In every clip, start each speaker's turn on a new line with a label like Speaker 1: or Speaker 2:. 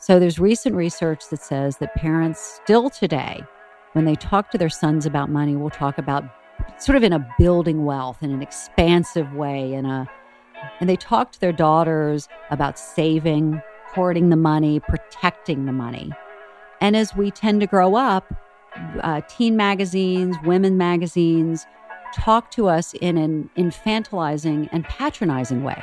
Speaker 1: So there's recent research that says that parents still today, when they talk to their sons about money, will talk about sort of in a building wealth in an expansive way in a and they talk to their daughters about saving, hoarding the money, protecting the money. And as we tend to grow up, uh, teen magazines, women magazines talk to us in an infantilizing and patronizing way.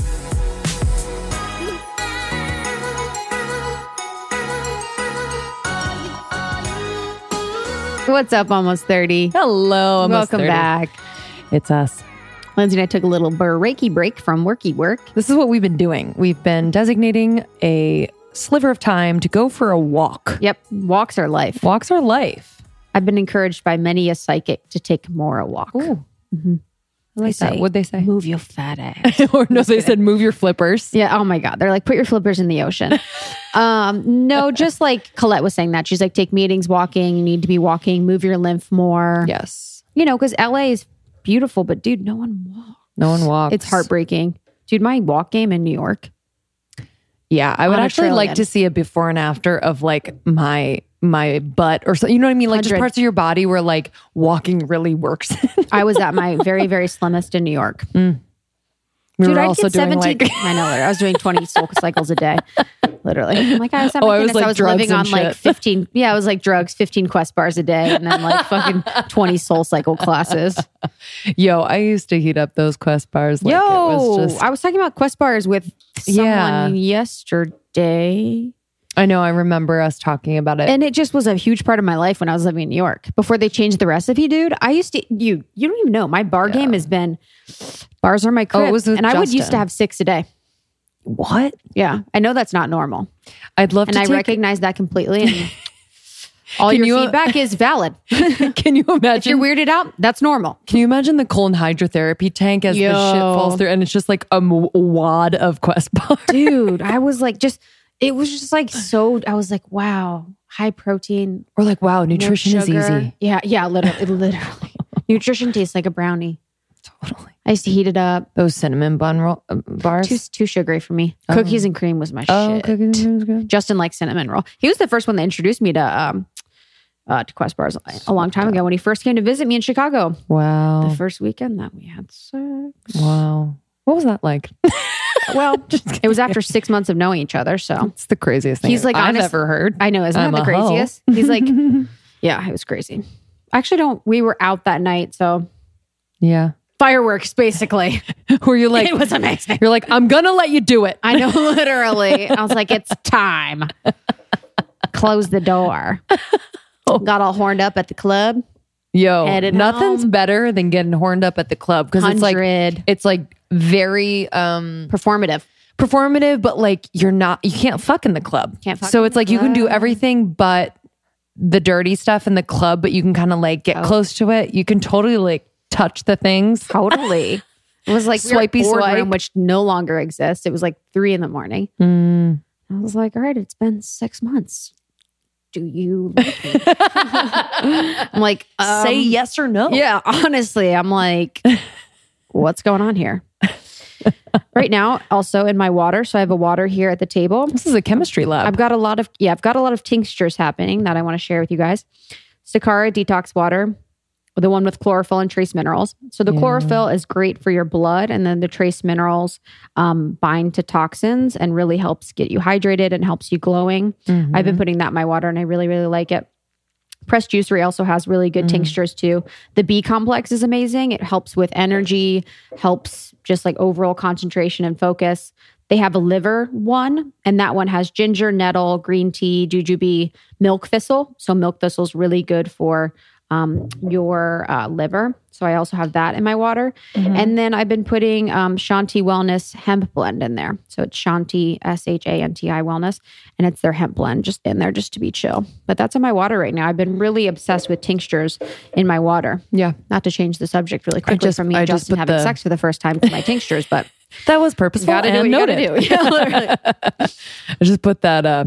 Speaker 2: What's up, almost 30?
Speaker 3: Hello, almost
Speaker 2: Welcome
Speaker 3: 30.
Speaker 2: back.
Speaker 3: It's us.
Speaker 2: Lindsey and I took a little Reiki break from worky work.
Speaker 3: This is what we've been doing. We've been designating a sliver of time to go for a walk.
Speaker 2: Yep, walks are life.
Speaker 3: Walks are life.
Speaker 2: I've been encouraged by many a psychic to take more a walk.
Speaker 3: Ooh.
Speaker 2: Mm-hmm.
Speaker 3: I like that. What'd they say?
Speaker 2: Move your fat ass.
Speaker 3: or no, they said move your flippers.
Speaker 2: yeah. Oh my God. They're like, put your flippers in the ocean. um, no, just like Colette was saying that. She's like, take meetings walking. You need to be walking, move your lymph more.
Speaker 3: Yes.
Speaker 2: You know, because LA is beautiful, but dude, no one walks.
Speaker 3: No one walks.
Speaker 2: It's heartbreaking. Dude, my walk game in New York.
Speaker 3: Yeah, I would actually like to see a before and after of like my my butt or so. You know what I mean? Like just parts of your body where like walking really works.
Speaker 2: I was at my very, very slimmest in New York. Mm.
Speaker 3: we
Speaker 2: Dude,
Speaker 3: were
Speaker 2: I'd
Speaker 3: also
Speaker 2: get
Speaker 3: doing
Speaker 2: 17.
Speaker 3: like
Speaker 2: I know. I was doing 20 soul cycles a day. Literally. I'm like, I was
Speaker 3: Oh, I was like
Speaker 2: I was living on like 15. Yeah, I was like drugs, 15 quest bars a day, and then like fucking 20 SoulCycle classes.
Speaker 3: yo. I used to heat up those quest bars. Like
Speaker 2: Yo,
Speaker 3: it was just.
Speaker 2: I was talking about quest bars with someone
Speaker 3: Yeah.
Speaker 2: yesterday.
Speaker 3: I know. I remember us talking about it.
Speaker 2: And it just was a huge part of my life when I was living in New York. Before they changed the recipe, dude, I used to you you don't even know. My bar game has been bars are my crib.
Speaker 3: Oh, it was
Speaker 2: and I would used to have six a day.
Speaker 3: what?
Speaker 2: Yeah. I know that's not normal.
Speaker 3: I'd love
Speaker 2: and
Speaker 3: to
Speaker 2: I
Speaker 3: take.
Speaker 2: recognize that completely. And all your
Speaker 3: you-
Speaker 2: feedback is valid.
Speaker 3: can you imagine?
Speaker 2: if you're weirded out, that's normal.
Speaker 3: Can you imagine the colon hydrotherapy tank as the shit falls through, and it's just like a m- wad of quest bars?
Speaker 2: Dude, I was like, just, it was just like so, I was like, wow, high protein.
Speaker 3: Or like, wow, nutrition is easy.
Speaker 2: Yeah, yeah, literally. literally. Nutrition tastes like a brownie.
Speaker 3: Totally.
Speaker 2: I used to heat it up.
Speaker 3: Those cinnamon bun roll, uh, bars.
Speaker 2: Too, too sugary for me. Cookies and cream was my
Speaker 3: oh,
Speaker 2: shit.
Speaker 3: cookies and cream is good.
Speaker 2: Justin likes cinnamon roll. He was the first one that introduced me to, um, uh, to Quest bars a long time ago when he first came to visit me in Chicago.
Speaker 3: Wow.
Speaker 2: The first weekend that we had sex.
Speaker 3: Wow. What was that like?
Speaker 2: Well, it was after six months of knowing each other. So
Speaker 3: It's the craziest thing
Speaker 2: He's like,
Speaker 3: I've
Speaker 2: honest-
Speaker 3: ever heard.
Speaker 2: I know, isn't
Speaker 3: I'm
Speaker 2: that the
Speaker 3: a hoe.
Speaker 2: craziest? He's like, yeah, it was crazy. I actually don't, we were out that night. So
Speaker 3: yeah.
Speaker 2: fireworks, basically.
Speaker 3: Were you like,
Speaker 2: it was amazing.
Speaker 3: you're like, I'm going to let you do it.
Speaker 2: I know, literally. I was like, it's time. Close the door. Oh. Got all horned up at the club.
Speaker 3: Yo, nothing's
Speaker 2: home.
Speaker 3: better than getting horned up at the club because it's like, it's like very, um,
Speaker 2: Performative.
Speaker 3: performative, but like you're not, you can't fuck in the club.
Speaker 2: Can't fuck
Speaker 3: So it's like you can do everything but the dirty stuff in the club, but you can kind of like get
Speaker 2: Oh.
Speaker 3: close to it. You can totally like touch the things.
Speaker 2: Totally. It was like
Speaker 3: Swipey swipe.
Speaker 2: room, which no longer exists. It was like three in the morning.
Speaker 3: Mm.
Speaker 2: I was like, all right, it's been six months. Do you? I'm like,
Speaker 3: Say
Speaker 2: um,
Speaker 3: yes or no.
Speaker 2: Yeah, honestly, I'm like, what's going on here? right now, also in my water. So I have a water here at the table.
Speaker 3: This is a chemistry lab.
Speaker 2: I've got a lot of yeah, I've got a lot of tinctures happening that I want to share with you guys. Sakara detox water, the one with chlorophyll and trace minerals. So the
Speaker 3: Yeah.
Speaker 2: chlorophyll is great for your blood, and then the trace minerals um, bind to toxins and really helps get you hydrated and helps you glowing.
Speaker 3: Mm-hmm.
Speaker 2: I've been putting that in my water, and I really really like it. Press Juicery also has really good mm-hmm. tinctures too. The B complex is amazing. It helps with energy, helps just like overall concentration and focus. They have a liver one, and that one has ginger, nettle, green tea, jujube, milk thistle. So milk thistle is really good for um, your uh, liver. So I also have that in my water. And then I've been putting um, Shanti Wellness hemp blend in there. So it's Shanti, S H A N T I Wellness, and it's their hemp blend just in there just to be chill. But that's in my water right now. I've been really obsessed with tinctures in my water.
Speaker 3: Yeah.
Speaker 2: Not to change the subject really quickly
Speaker 3: just-
Speaker 2: from me
Speaker 3: I
Speaker 2: and
Speaker 3: just
Speaker 2: Justin having
Speaker 3: the-
Speaker 2: sex for the first time with my tinctures, but
Speaker 3: That was purposeful.
Speaker 2: gotta do what you gotta do. Yeah, literally.
Speaker 3: I just put that uh,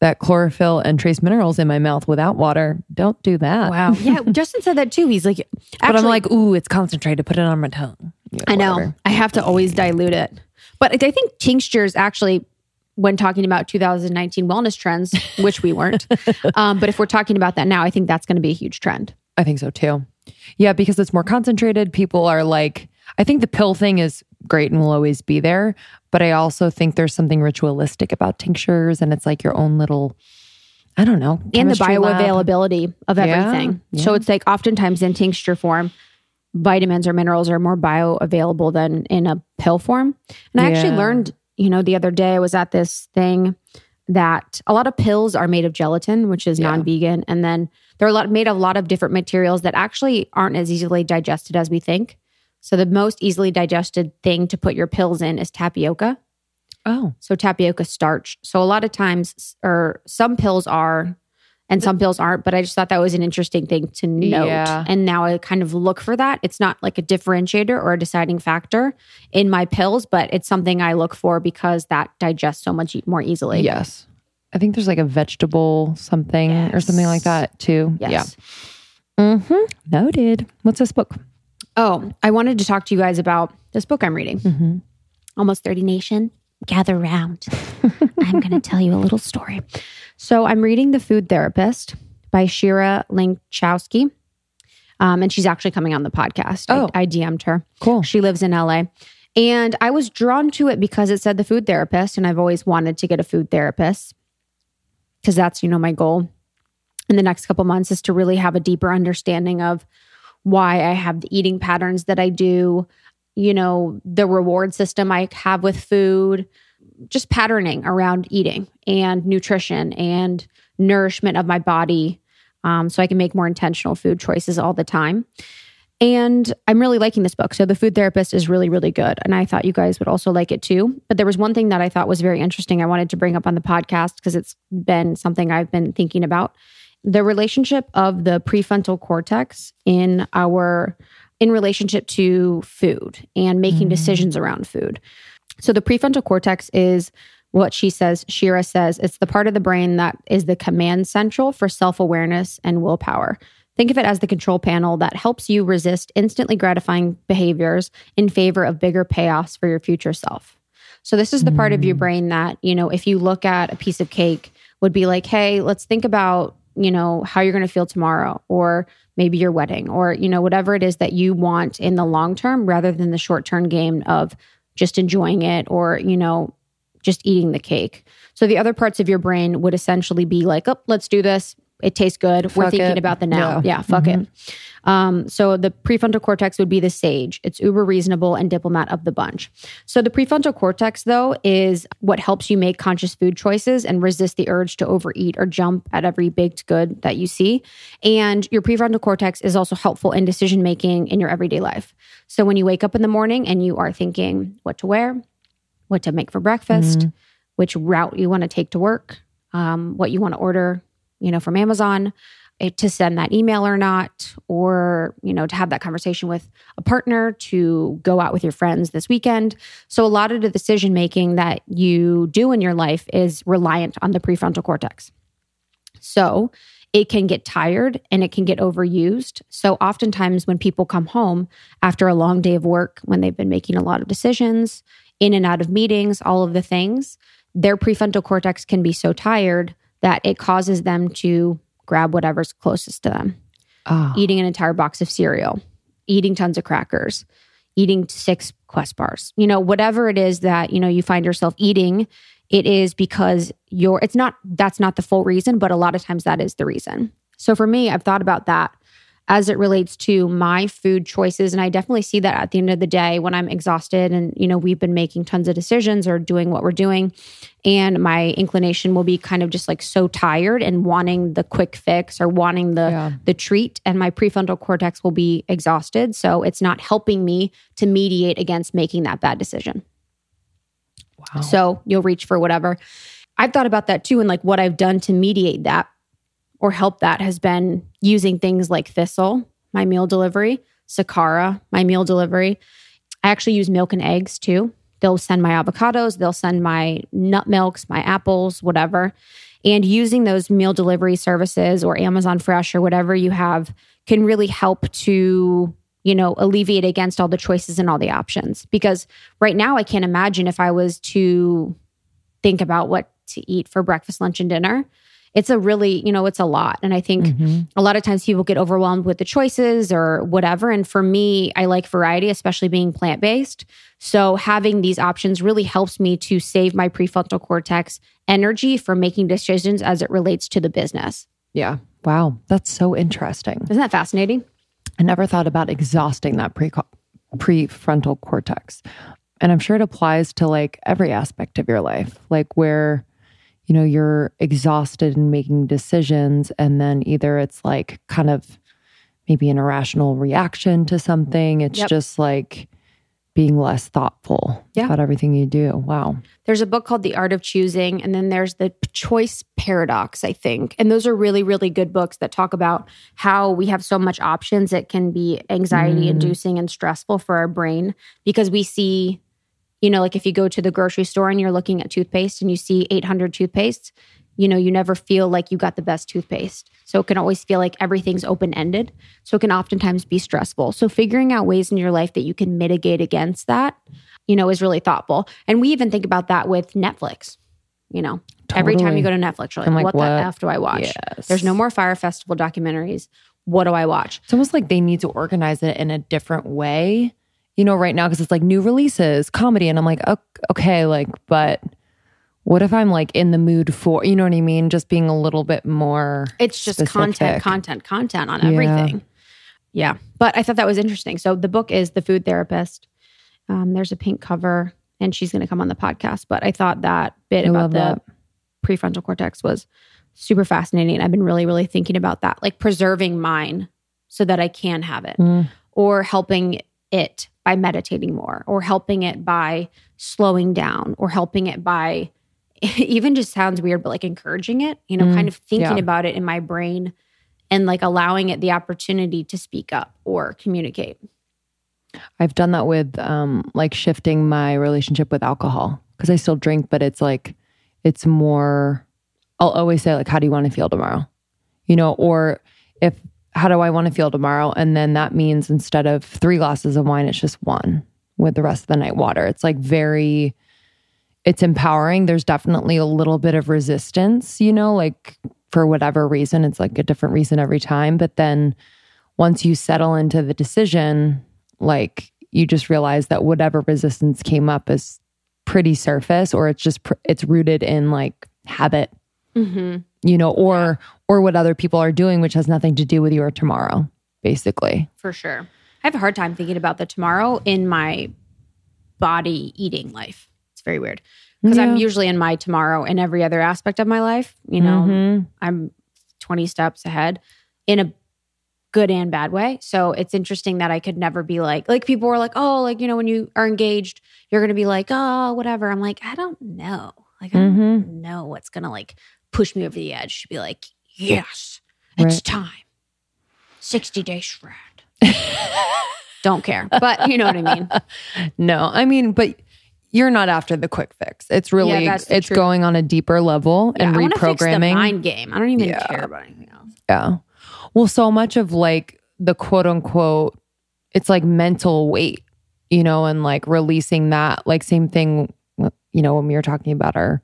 Speaker 3: that chlorophyll and trace minerals in my mouth without water. Don't do that.
Speaker 2: Wow. Yeah, Justin said that too. He's like,
Speaker 3: But I'm like, ooh, it's concentrated. Put it on my tongue. Yeah,
Speaker 2: I know.
Speaker 3: whatever.
Speaker 2: I have to always dilute it. But I think tinctures actually, when talking about 2019 wellness trends, which we weren't, um, but if we're talking about that now, I think that's going to be a huge trend.
Speaker 3: I think so too. Yeah, because it's more concentrated. People are like, I think the pill thing is great and will always be there. But I also think there's something ritualistic about tinctures and it's like your own little, I don't know.
Speaker 2: and the
Speaker 3: chemistry lab.
Speaker 2: bioavailability of
Speaker 3: Yeah,
Speaker 2: everything. So it's like oftentimes in tincture form, vitamins or minerals are more bioavailable than in a pill form. And I actually learned, you know, the other day I was at this thing that a lot of pills are made of gelatin, which is
Speaker 3: Yeah.
Speaker 2: non-vegan, and then they're a lot made of a lot of different materials that actually aren't as easily digested as we think. So the most easily digested thing to put your pills in is tapioca.
Speaker 3: Oh,
Speaker 2: So tapioca starch. So a lot of times, or some pills are, and some pills aren't. But I just thought that was an interesting thing to note.
Speaker 3: Yeah.
Speaker 2: And now I kind of look for that. It's not like a differentiator or a deciding factor in my pills, but it's something I look for because that digests so much more easily.
Speaker 3: yes. I think there's like a vegetable something or something like that too.
Speaker 2: Yes.
Speaker 3: Yeah. Mm-hmm. Noted. What's this book?
Speaker 2: Oh, I wanted to talk to you guys about this book I'm reading.
Speaker 3: Mm-hmm.
Speaker 2: Almost 30 Nation. Gather round. I'm going to tell you a little story. So I'm reading The Food Therapist by Shira Lenchewski. Um, and she's actually coming on the podcast.
Speaker 3: Oh.
Speaker 2: I, I DM'd her.
Speaker 3: Cool.
Speaker 2: She lives in LA. And I was drawn to it because it said the food therapist, and I've always wanted to get a food therapist because that's, you know, my goal in the next couple months is to really have a deeper understanding of why I have the eating patterns that I do, you know, the reward system I have with food, just patterning around eating and nutrition and nourishment of my body um, so I can make more intentional food choices all the time. And I'm really liking this book. So, The Food Therapist is really, really good. And I thought you guys would also like it too. But there was one thing that I thought was very interesting I wanted to bring up on the podcast because it's been something I've been thinking about. The relationship of the prefrontal cortex in our in relationship to food and making mm-hmm. decisions around food. So the prefrontal cortex is what she says, Shira says, it's the part of the brain that is the command central for self awareness and willpower. Think of it as the control panel that helps you resist instantly gratifying behaviors in favor of bigger payoffs for your future self. So this is the part of your mm. brain that, you know, if you look at a piece of cake, would be like, hey, let's think about, you know, how you're going to feel tomorrow or maybe your wedding or, you know, whatever it is that you want in the long term rather than the short term game of just enjoying it or, you know, just eating the cake. So the other parts of your brain would essentially be like, oh, let's do this. It tastes good. We're thinking
Speaker 3: it.
Speaker 2: about the now.
Speaker 3: Yeah.
Speaker 2: Yeah, fuck it. Um, so the prefrontal cortex would be the sage. It's uber reasonable and diplomat of the bunch. So the prefrontal cortex, though, is what helps you make conscious food choices and resist the urge to overeat or jump at every baked good that you see. And your prefrontal cortex is also helpful in decision making in your everyday life. So when you wake up in the morning and you are thinking what to wear, what to make for breakfast, which route you want to take to work, um, what you want to order, you know, from Amazon, eh, to send that email or not, or you know, to have that conversation with a partner, to go out with your friends this weekend. So a lot of the decision making that you do in your life is reliant on the prefrontal cortex. So it can get tired and it can get overused. So oftentimes when people come home after a long day of work, when they've been making a lot of decisions, in and out of meetings, all of the things, their prefrontal cortex can be so tired that it causes them to grab whatever's closest to them.
Speaker 3: Ah.
Speaker 2: Eating an entire box of cereal, eating tons of crackers, eating six quest bars. You know, whatever it is that, you know, you find yourself eating, it is because you're it's not that's not the full reason, but a lot of times that is the reason. So for me, I've thought about that as it relates to my food choices and I definitely see that at the end of the day when I'm exhausted and you know we've been making tons of decisions or doing what we're doing and my inclination will be kind of just like so tired and wanting the quick fix or wanting the
Speaker 3: Yeah.
Speaker 2: the treat and my prefrontal cortex will be exhausted so it's not helping me to mediate against making that bad decision.
Speaker 3: Wow.
Speaker 2: So you'll reach for whatever. I've thought about that too. And like what I've done to mediate that or help that has been using things like Thistle, my meal delivery, Sakara, my meal delivery. I actually use milk and eggs too. They'll send my avocados, they'll send my nut milks, my apples, whatever. And using those meal delivery services or Amazon Fresh or whatever you have can really help to, you know, alleviate against all the choices and all the options. Because right now, I can't imagine if I was to think about what to eat for breakfast, lunch, and dinner. It's a really, you know, it's a lot. And I think
Speaker 3: Mhm.
Speaker 2: a lot of times people get overwhelmed with the choices or whatever. And for me, I like variety, especially being plant based. So having these options really helps me to save my prefrontal cortex energy for making decisions as it relates to the business.
Speaker 3: Yeah. Wow. That's so interesting.
Speaker 2: Isn't that fascinating?
Speaker 3: I never thought about exhausting that pre- prefrontal cortex. And I'm sure it applies to like every aspect of your life, like where, you know, you're exhausted in making decisions. And then either it's like kind of maybe an irrational reaction to something, it's
Speaker 2: Yep.
Speaker 3: just like being less thoughtful
Speaker 2: Yeah.
Speaker 3: about everything you do. Wow.
Speaker 2: There's a book called The Art of Choosing, and then there's the Choice Paradox, I think. And those are really, really good books that talk about how we have so much options that can be anxiety mm. inducing and stressful for our brain because we see, you know, like if you go to the grocery store and you're looking at toothpaste and you see 800 toothpastes, you know, you never feel like you got the best toothpaste. So it can always feel like everything's open ended. So it can oftentimes be stressful. So figuring out ways in your life that you can mitigate against that, you know, is really thoughtful. And we even think about that with Netflix. You know, every time you go to Netflix, you're like,
Speaker 3: like,
Speaker 2: what,
Speaker 3: what?
Speaker 2: the F do I watch?
Speaker 3: Yes.
Speaker 2: There's no more Fyre Festival documentaries. What do I watch?
Speaker 3: It's almost like they need to organize it in a different way, you know, right now, because it's like new releases, comedy. And I'm like, "Ok- okay, like, but what if I'm like in the mood for, you know what I mean? Just being a little bit more.
Speaker 2: It's just
Speaker 3: specific.
Speaker 2: content, content, content on everything. Yeah. But I thought that was interesting. So the book is The Food Therapist. Um, there's a pink cover and she's going to come on the podcast. But I thought that bit
Speaker 3: I
Speaker 2: about the
Speaker 3: that.
Speaker 2: prefrontal cortex was super fascinating. And I've been really, really thinking about that, like preserving mine so that I can have it
Speaker 3: Mm.
Speaker 2: or helping it by meditating more or helping it by slowing down or helping it by even just sounds weird, but like encouraging it, you know,
Speaker 3: Mm,
Speaker 2: kind of thinking
Speaker 3: yeah.
Speaker 2: about it in my brain and like allowing it the opportunity to speak up or communicate.
Speaker 3: I've done that with um, like shifting my relationship with alcohol because I still drink, but it's like, it's more, I'll always say, like, how do you want to feel tomorrow? You know, or if, how do I want to feel tomorrow? And then that means instead of three glasses of wine, it's just one with the rest of the night water. It's like very, it's empowering. There's definitely a little bit of resistance, you know, like for whatever reason, it's like a different reason every time. But then once you settle into the decision, like you just realize that whatever resistance came up is pretty surface or it's just pr- it's rooted in like habit
Speaker 2: Mm-hmm.
Speaker 3: You know or or what other people are doing which has nothing to do with your tomorrow basically
Speaker 2: For sure. I have a hard time thinking about the tomorrow in my body eating life. It's very weird because I'm usually in my tomorrow in every other aspect of my life. You know,
Speaker 3: Mhm.
Speaker 2: I'm 20 steps ahead in a good and bad way. So it's interesting that I could never be like, like people were like, oh, like, you know, when you are engaged, you're going to be like, oh, whatever. I'm like, I don't know. Like, I don't
Speaker 3: Mhm.
Speaker 2: know what's going to like push me over the edge to be like, yes, it's
Speaker 3: Right.
Speaker 2: time. 60 days shred. don't care. But you know what I mean?
Speaker 3: no i mean but you're not after the quick fix it's really
Speaker 2: the
Speaker 3: it's
Speaker 2: truth.
Speaker 3: going on a deeper level
Speaker 2: Yeah,
Speaker 3: and
Speaker 2: I
Speaker 3: reprogramming
Speaker 2: mind game. I don't even
Speaker 3: Yeah.
Speaker 2: care about anything else.
Speaker 3: Yeah. Well, so much of like the quote unquote, it's like mental weight, you know, and like releasing that, like same thing, you know, when we were talking about our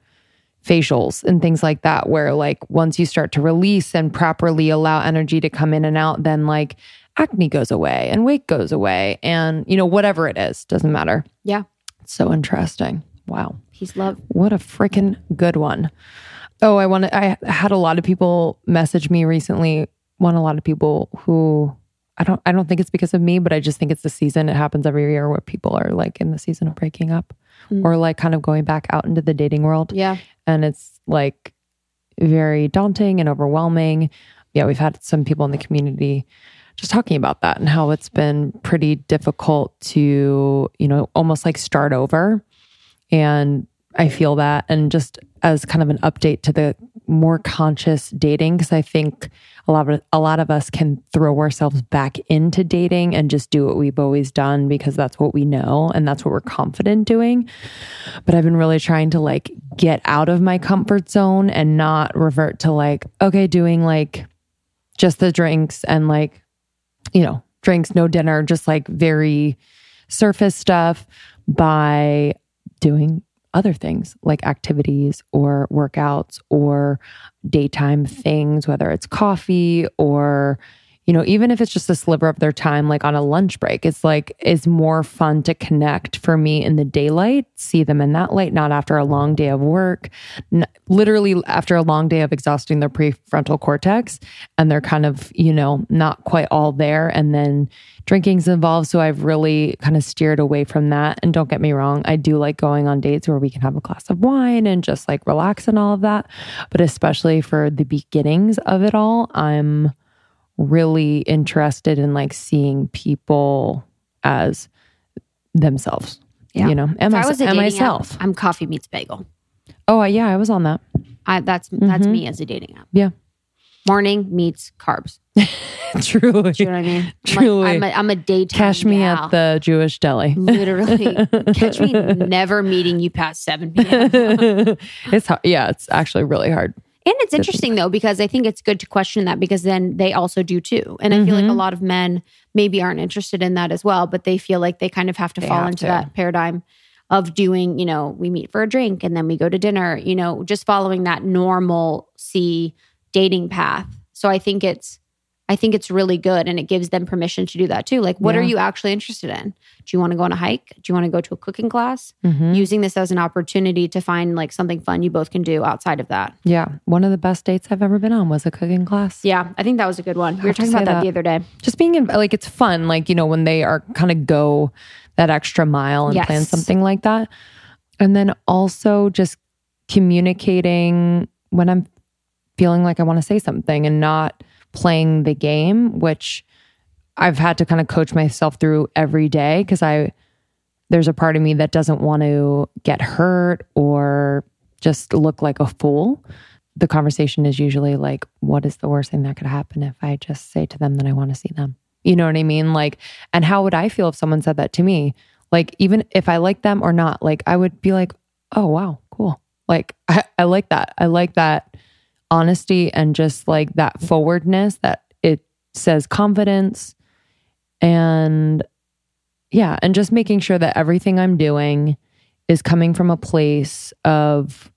Speaker 3: facials and things like that, where like once you start to release and properly allow energy to come in and out, then like acne goes away and weight goes away and, you know, whatever it is, doesn't matter.
Speaker 2: Yeah.
Speaker 3: It's so interesting. Wow.
Speaker 2: he's love.
Speaker 3: What a freaking good one. Oh, I want to, I had a lot of people message me recently. One, a lot of people who I don't I don't think it's because of me, but I just think it's the season. It happens every year where people are like in the season of breaking up
Speaker 2: Mm.
Speaker 3: or like kind of going back out into the dating world.
Speaker 2: Yeah.
Speaker 3: And it's like very daunting and overwhelming. Yeah, we've had some people in the community just talking about that and how it's been pretty difficult to, you know, almost like start over. And I feel that. And just as kind of an update to the more conscious dating, because I think a lot of a lot of us can throw ourselves back into dating and just do what we've always done because that's what we know and that's what we're confident doing. But I've been really trying to like get out of my comfort zone and not revert to like, okay, doing like just the drinks and like, you know, drinks, no dinner, just like very surface stuff by doing other things like activities or workouts or daytime things, whether it's coffee or, you know, even if it's just a sliver of their time, like on a lunch break, it's like, it's more fun to connect for me in the daylight, see them in that light, not after a long day of work, n- literally after a long day of exhausting their prefrontal cortex. And they're kind of, you know, not quite all there. And then drinking's involved. So I've really kind of steered away from that. And don't get me wrong, I do like going on dates where we can have a glass of wine and just like relax and all of that. But especially for the beginnings of it all, I'm really interested in like seeing people as themselves.
Speaker 2: Yeah.
Speaker 3: You know, and,
Speaker 2: If I was a
Speaker 3: and
Speaker 2: dating app,
Speaker 3: myself.
Speaker 2: I'm coffee meets bagel.
Speaker 3: Oh, yeah, I was on that.
Speaker 2: I, that's that's
Speaker 3: Mhm.
Speaker 2: me as a dating app.
Speaker 3: Yeah.
Speaker 2: Morning meets carbs.
Speaker 3: Truly.
Speaker 2: Do you know what I mean? I'm like,
Speaker 3: Truly.
Speaker 2: I'm, a, I'm a daytime.
Speaker 3: Cash me
Speaker 2: gal.
Speaker 3: at the Jewish deli.
Speaker 2: Literally, catch me never meeting you past seven p.m.
Speaker 3: it's hard. Yeah, it's actually really hard.
Speaker 2: And it's interesting though, because I think it's good to question that because then they also do too. And I feel like a
Speaker 3: Mhm.
Speaker 2: lot of men maybe aren't interested in that as well, but they feel like they kind of have to
Speaker 3: They
Speaker 2: fall
Speaker 3: have
Speaker 2: into
Speaker 3: to.
Speaker 2: that paradigm of doing, you know, we meet for a drink and then we go to dinner, you know, just following that normal C dating path. So I think it's I think it's really good and it gives them permission to do that too. Like what are you actually interested in? Do you want to go on a hike? Do you want to go to a cooking class?
Speaker 3: Mhm.
Speaker 2: Using this as an opportunity to find like something fun you both can do outside of that.
Speaker 3: Yeah, one of the best dates I've ever been on was a cooking class.
Speaker 2: Yeah, I think that was a good one. We were talking about that,
Speaker 3: that.
Speaker 2: the other day.
Speaker 3: just being in, like it's fun like you know when they are kind of go that extra mile and plan something like that and then also just communicating when i'm feeling like i want to say something and not playing the game which i've had to kind of coach myself through every day because i there's a part of me that doesn't want to get hurt or just look like a fool the conversation is usually like, what is the worst thing that could happen if I just say to them that I want to see them? You know what I mean? Like, and how would I feel if someone said that to me? Like, even if I like them or not, like, I would be like, oh, wow, cool. Like, I, I like that. I like that honesty and just like that forwardness that it says confidence and yeah, and just making sure that everything I'm doing is coming from a place of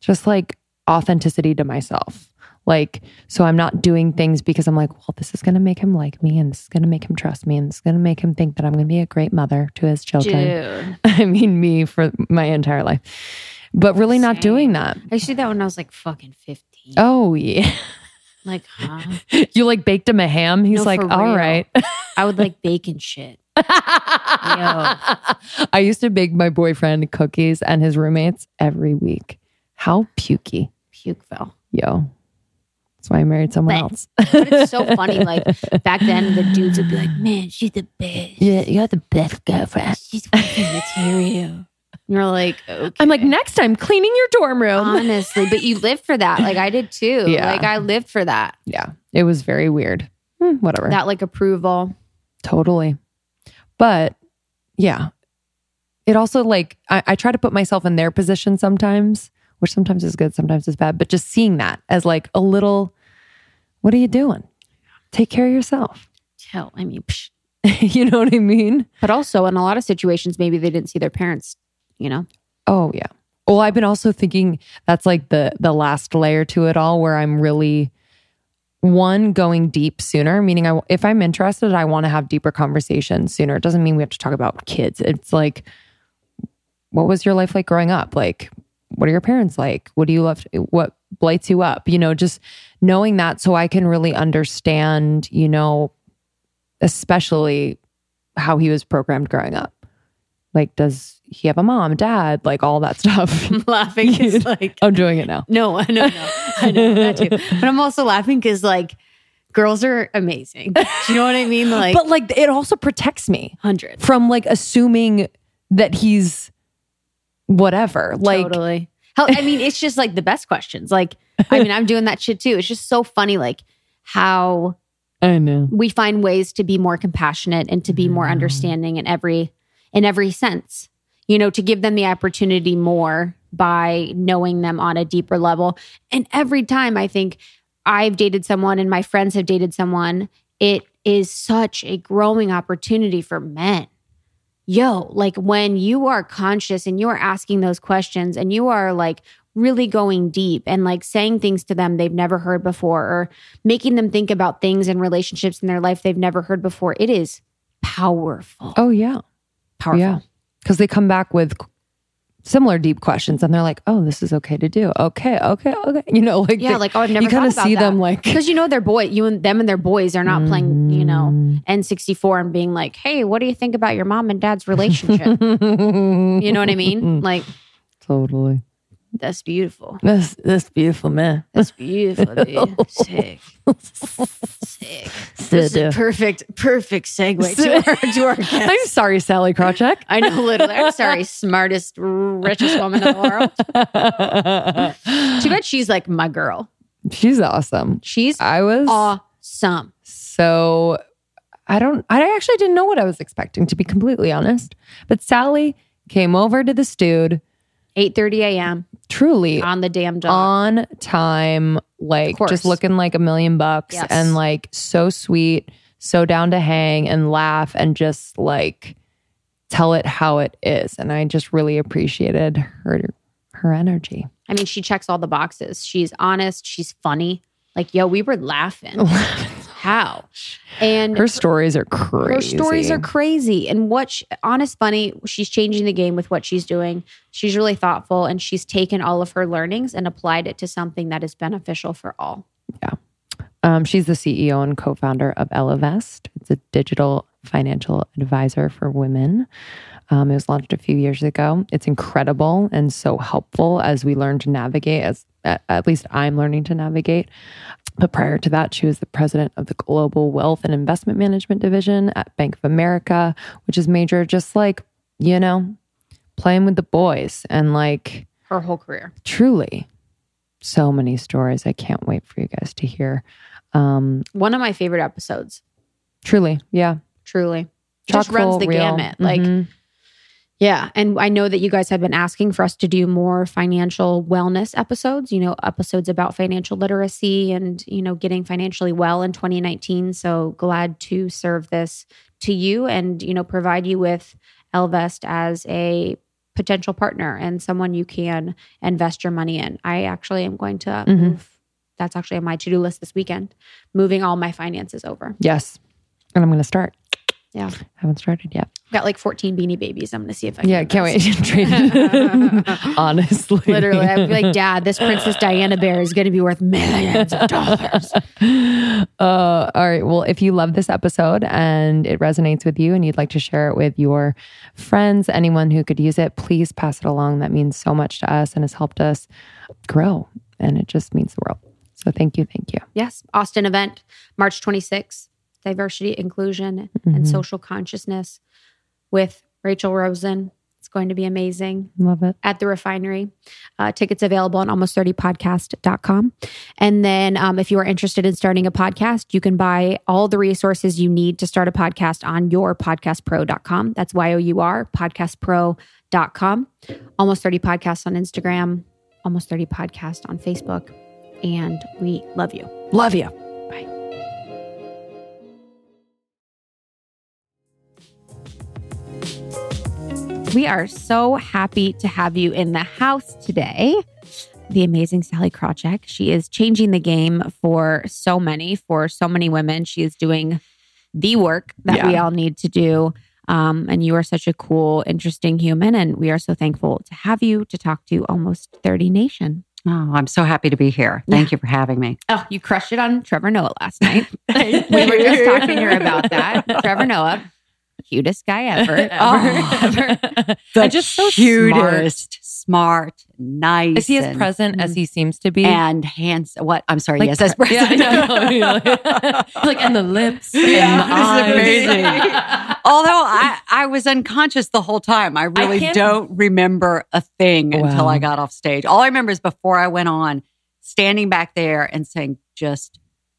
Speaker 3: just like authenticity to myself. Like, so I'm not doing things because I'm like, well, this is going to make him like me and this is going to make him trust me and this is going to make him think that I'm going to be a great mother to his children.
Speaker 2: Dude.
Speaker 3: I mean, me for my entire life, but really not doing that.
Speaker 2: I used to do that when I was like fucking 15.
Speaker 3: Oh, yeah.
Speaker 2: Like, huh?
Speaker 3: you like baked him a ham? He's
Speaker 2: No,
Speaker 3: like,
Speaker 2: for
Speaker 3: all
Speaker 2: real.
Speaker 3: right.
Speaker 2: I would like bacon shit.
Speaker 3: I used to bake my boyfriend cookies and his roommates every week. How pukey.
Speaker 2: Pukeville.
Speaker 3: Yo. That's why I married someone
Speaker 2: But-
Speaker 3: else.
Speaker 2: But it's so funny. Like back then, the dudes would be like, man, she's the best.
Speaker 3: yeah, you're the best girlfriend.
Speaker 2: She's fucking material. You're like, okay.
Speaker 3: I'm like, next time, cleaning your dorm room.
Speaker 2: honestly, but you lived for that. Like I did too.
Speaker 3: Yeah.
Speaker 2: Like I lived for that.
Speaker 3: yeah, it was very weird. Hmm, whatever.
Speaker 2: That like approval.
Speaker 3: Totally. But yeah, it also like, I, I try to put myself in their position sometimes, which sometimes is good, sometimes is bad. But just seeing that as like a little, what are you doing? Take care of yourself.
Speaker 2: Hell, I mean, psh.
Speaker 3: you know what I mean?
Speaker 2: but also in a lot of situations, maybe they didn't see their parents. You know,
Speaker 3: Oh yeah. Well, I've been also thinking that's like the the last layer to it all, where I'm really one going deep sooner. Meaning, I if I'm interested, I want to have deeper conversations sooner. It doesn't mean we have to talk about kids. It's like, what was your life like growing up? Like, what are your parents like? What do you love? What lights you up? You know, just knowing that, so I can really understand. You know, especially how he was programmed growing up. Like, does he have a mom, dad, like all that stuff?
Speaker 2: I'm laughing because like
Speaker 3: I'm doing it now.
Speaker 2: no, I know, no, I know that too. But I'm also laughing because like girls are amazing. Do you know what I mean? Like
Speaker 3: But like, it also protects me
Speaker 2: hundred.
Speaker 3: from like assuming that he's whatever. Like,
Speaker 2: totally. Hell, I mean, it's just like the best questions. Like, I mean, I'm doing that shit too. It's just so funny, like how
Speaker 3: I know.
Speaker 2: we find ways to be more compassionate and to be more
Speaker 3: Mm.
Speaker 2: understanding in every in every sense. You know, to give them the opportunity more by knowing them on a deeper level. And every time I think I've dated someone and my friends have dated someone, it is such a growing opportunity for men. Yo, like when you are conscious and you are asking those questions and you are like really going deep and like saying things to them they've never heard before or making them think about things and relationships in their life they've never heard before, it is powerful.
Speaker 3: Oh, yeah.
Speaker 2: Powerful.
Speaker 3: Yeah. Because they come back with similar deep questions and they're like, oh, this is okay to do. Okay. Okay. Okay. You know, like,
Speaker 2: Yeah,
Speaker 3: they-
Speaker 2: like oh, I've never.
Speaker 3: you kind of see
Speaker 2: that.
Speaker 3: them like,
Speaker 2: because you know they're boy, you and them and their boys are not playing, you know,
Speaker 3: Mm.
Speaker 2: N64 and being like, hey, what do you think about your mom and dad's relationship? you know what I mean? Like
Speaker 3: totally.
Speaker 2: That's beautiful.
Speaker 3: That's, that's beautiful, man.
Speaker 2: That's beautiful, dude. Sick, sick. This is perfect, perfect segue to our to our guest.
Speaker 3: I'm sorry, Sally Krawcheck.
Speaker 2: I know, literally. I'm sorry, smartest, richest woman in the world. Too bad she's like my girl.
Speaker 3: She's awesome.
Speaker 2: She's
Speaker 3: I was
Speaker 2: awesome.
Speaker 3: so I don't I actually didn't know what I was expecting to be completely honest. But Sally came over to the stude
Speaker 2: 8:30 a.m.
Speaker 3: truly
Speaker 2: on the damn dot.
Speaker 3: on time, like just looking like a million bucks
Speaker 2: Yes.
Speaker 3: and like so sweet, so down to hang and laugh and just like tell it how it is. And I just really appreciated her her energy.
Speaker 2: I mean, she checks all the boxes. She's honest. She's funny. Like, yo, we were laughing. How? And
Speaker 3: Her stories are crazy.
Speaker 2: her stories are crazy. And what, she, honest, funny, she's changing the game with what she's doing. She's really thoughtful and she's taken all of her learnings and applied it to something that is beneficial for all. Yeah.
Speaker 3: Um, she's the CEO and co-founder of Ellevest. It's a digital financial advisor for women. Um, it was launched a few years ago. It's incredible and so helpful as we learn to navigate. As at, at least I'm learning to navigate. But prior to that, she was the president of the Global Wealth and Investment Management Division at Bank of America, which is major, just like you know, playing with the boys and like
Speaker 2: Her whole career.
Speaker 3: truly so many stories. I can't wait for you guys to hear. Um,
Speaker 2: One of my favorite episodes,
Speaker 3: truly, yeah.
Speaker 2: truly. Just
Speaker 3: Chock-full,
Speaker 2: runs the
Speaker 3: real.
Speaker 2: gamut. Like,
Speaker 3: Mhm.
Speaker 2: Yeah. And I know that you guys have been asking for us to do more financial wellness episodes, you know, episodes about financial literacy and, you know, getting financially well in 2019. So glad to serve this to you and, you know, provide you with Ellevest as a potential partner and someone you can invest your money in. I actually am going to
Speaker 3: Mhm.
Speaker 2: move. That's actually on my to do list this weekend, moving all my finances over.
Speaker 3: yes, and I'm going to start.
Speaker 2: Yeah.
Speaker 3: I haven't started yet.
Speaker 2: Got like 14 beanie babies. I'm going to see if I can.
Speaker 3: Yeah, can't wait to trade. Honestly,
Speaker 2: Literally, I'd be like, Dad, this Princess Diana bear is going to be worth millions of dollars.
Speaker 3: Uh, all right. Well, if you love this episode and it resonates with you and you'd like to share it with your friends, anyone who could use it, please pass it along. That means so much to us and has helped us grow. And it just means the world. So thank you. Thank you.
Speaker 2: Yes, Austin event, March 26th, diversity, inclusion,
Speaker 3: Mhm.
Speaker 2: and social consciousness with Rachel Rosen. It's going to be amazing
Speaker 3: Love it.
Speaker 2: at the refinery. Uh, tickets available on almost30podcast.com. And then um, if you are interested in starting a podcast, you can buy all the resources you need to start a podcast on yourpodcastpro.com. That's Y O U R, podcastpro.com. Almost 30 podcasts on Instagram, almost 30 podcast on Facebook. And we love you.
Speaker 3: Love you.
Speaker 2: We are so happy to have you in the house today. The amazing Sally Krawcheck. She is changing the game for so many, for so many women. She is doing the work that we all need to do. Um, and you are such a cool, interesting human. And we are so thankful to have you to talk to Almost 30 Nation.
Speaker 1: Oh, I'm so happy to be here. Thank you for having me.
Speaker 2: Oh, you crushed it on Trevor Noah last night. we were just talking to her about that. Trevor Noah, cutest guy ever.
Speaker 1: Oh.
Speaker 2: ever.
Speaker 1: The
Speaker 3: And just so
Speaker 1: cutest, smart, nice.
Speaker 3: Is he as
Speaker 1: and-
Speaker 3: present as he seems to be?
Speaker 1: and handsome? What? I'm sorry.
Speaker 3: Like
Speaker 1: yes, as
Speaker 3: pre- yeah, I
Speaker 1: president.
Speaker 3: know. like and the lips
Speaker 1: Yeah,
Speaker 3: and the eyes.
Speaker 1: amazing. Although I, I was unconscious the whole time. I really
Speaker 3: can't-
Speaker 1: don't remember a thing until I got off stage. All I remember is before I went on, standing back there and saying, just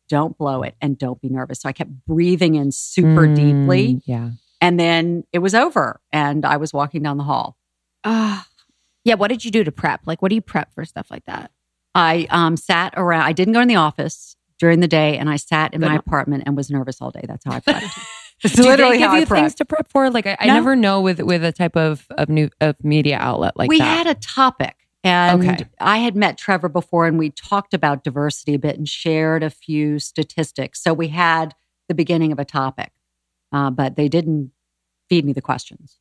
Speaker 1: don't blow it and don't be nervous. So I kept breathing in super
Speaker 3: Mm,
Speaker 1: deeply.
Speaker 3: Yeah.
Speaker 1: And then it was over and I was walking down the hall.
Speaker 2: Ah. yeah. What did you do to prep? Like, what do you prep for stuff like that?
Speaker 1: I um, sat around, I didn't go in the office during the day and I sat in
Speaker 2: Good
Speaker 1: my
Speaker 2: one.
Speaker 1: apartment and was nervous all day. That's how I prepped. It's
Speaker 3: Do
Speaker 1: literally
Speaker 3: they give you things to prep for? Like I, I
Speaker 1: No.
Speaker 3: never know with with a type of of new of media outlet like that.
Speaker 1: we
Speaker 3: that.
Speaker 1: had a topic and
Speaker 3: Okay.
Speaker 1: I had met Trevor before and we talked about diversity a bit and shared a few statistics. So we had the beginning of a topic, uh, but they didn't feed me the questions.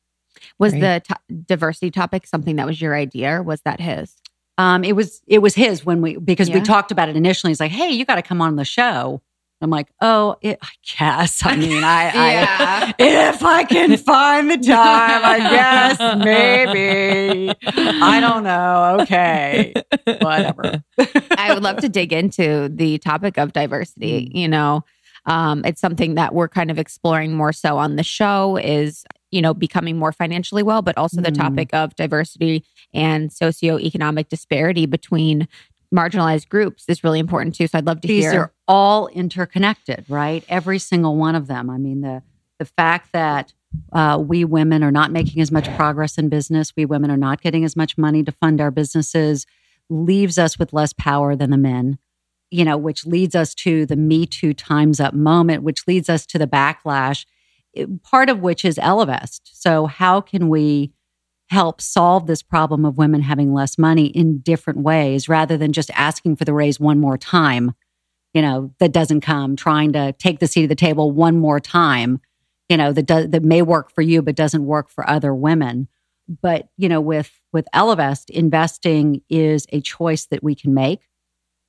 Speaker 2: Was
Speaker 3: Great.
Speaker 2: the to- diversity topic something that was your idea or was that his?
Speaker 1: Um, it was it was his when we because we talked about it initially. He's like, "Hey, you got to come on the show." I'm like, "Oh, it, I guess. I mean, I, I if I can find the time, I guess maybe. I don't know. Okay, whatever."
Speaker 2: I would love to dig into the topic of diversity.
Speaker 1: Mm.
Speaker 2: You know, um, it's something that we're kind of exploring more so on the show is, you know, becoming more financially well, but also the
Speaker 1: Mm.
Speaker 2: topic of diversity and socioeconomic disparity between marginalized groups is really important too. So I'd love to
Speaker 1: these
Speaker 2: hear.
Speaker 1: These are all interconnected, right? Every single one of them. I mean, the the fact that uh, we women are not making as much progress in business, we women are not getting as much money to fund our businesses, leaves us with less power than the men. You know, which leads us to the Me Too Times Up moment, which leads us to the backlash. part of which is Ellevest. So, how can we help solve this problem of women having less money in different ways rather than just asking for the raise one more time? you know, that doesn't come, trying to take the seat at the table one more time, you know, that that may work for you but doesn't work for other women. But, you know, with with Ellevest, investing is a choice that we can make.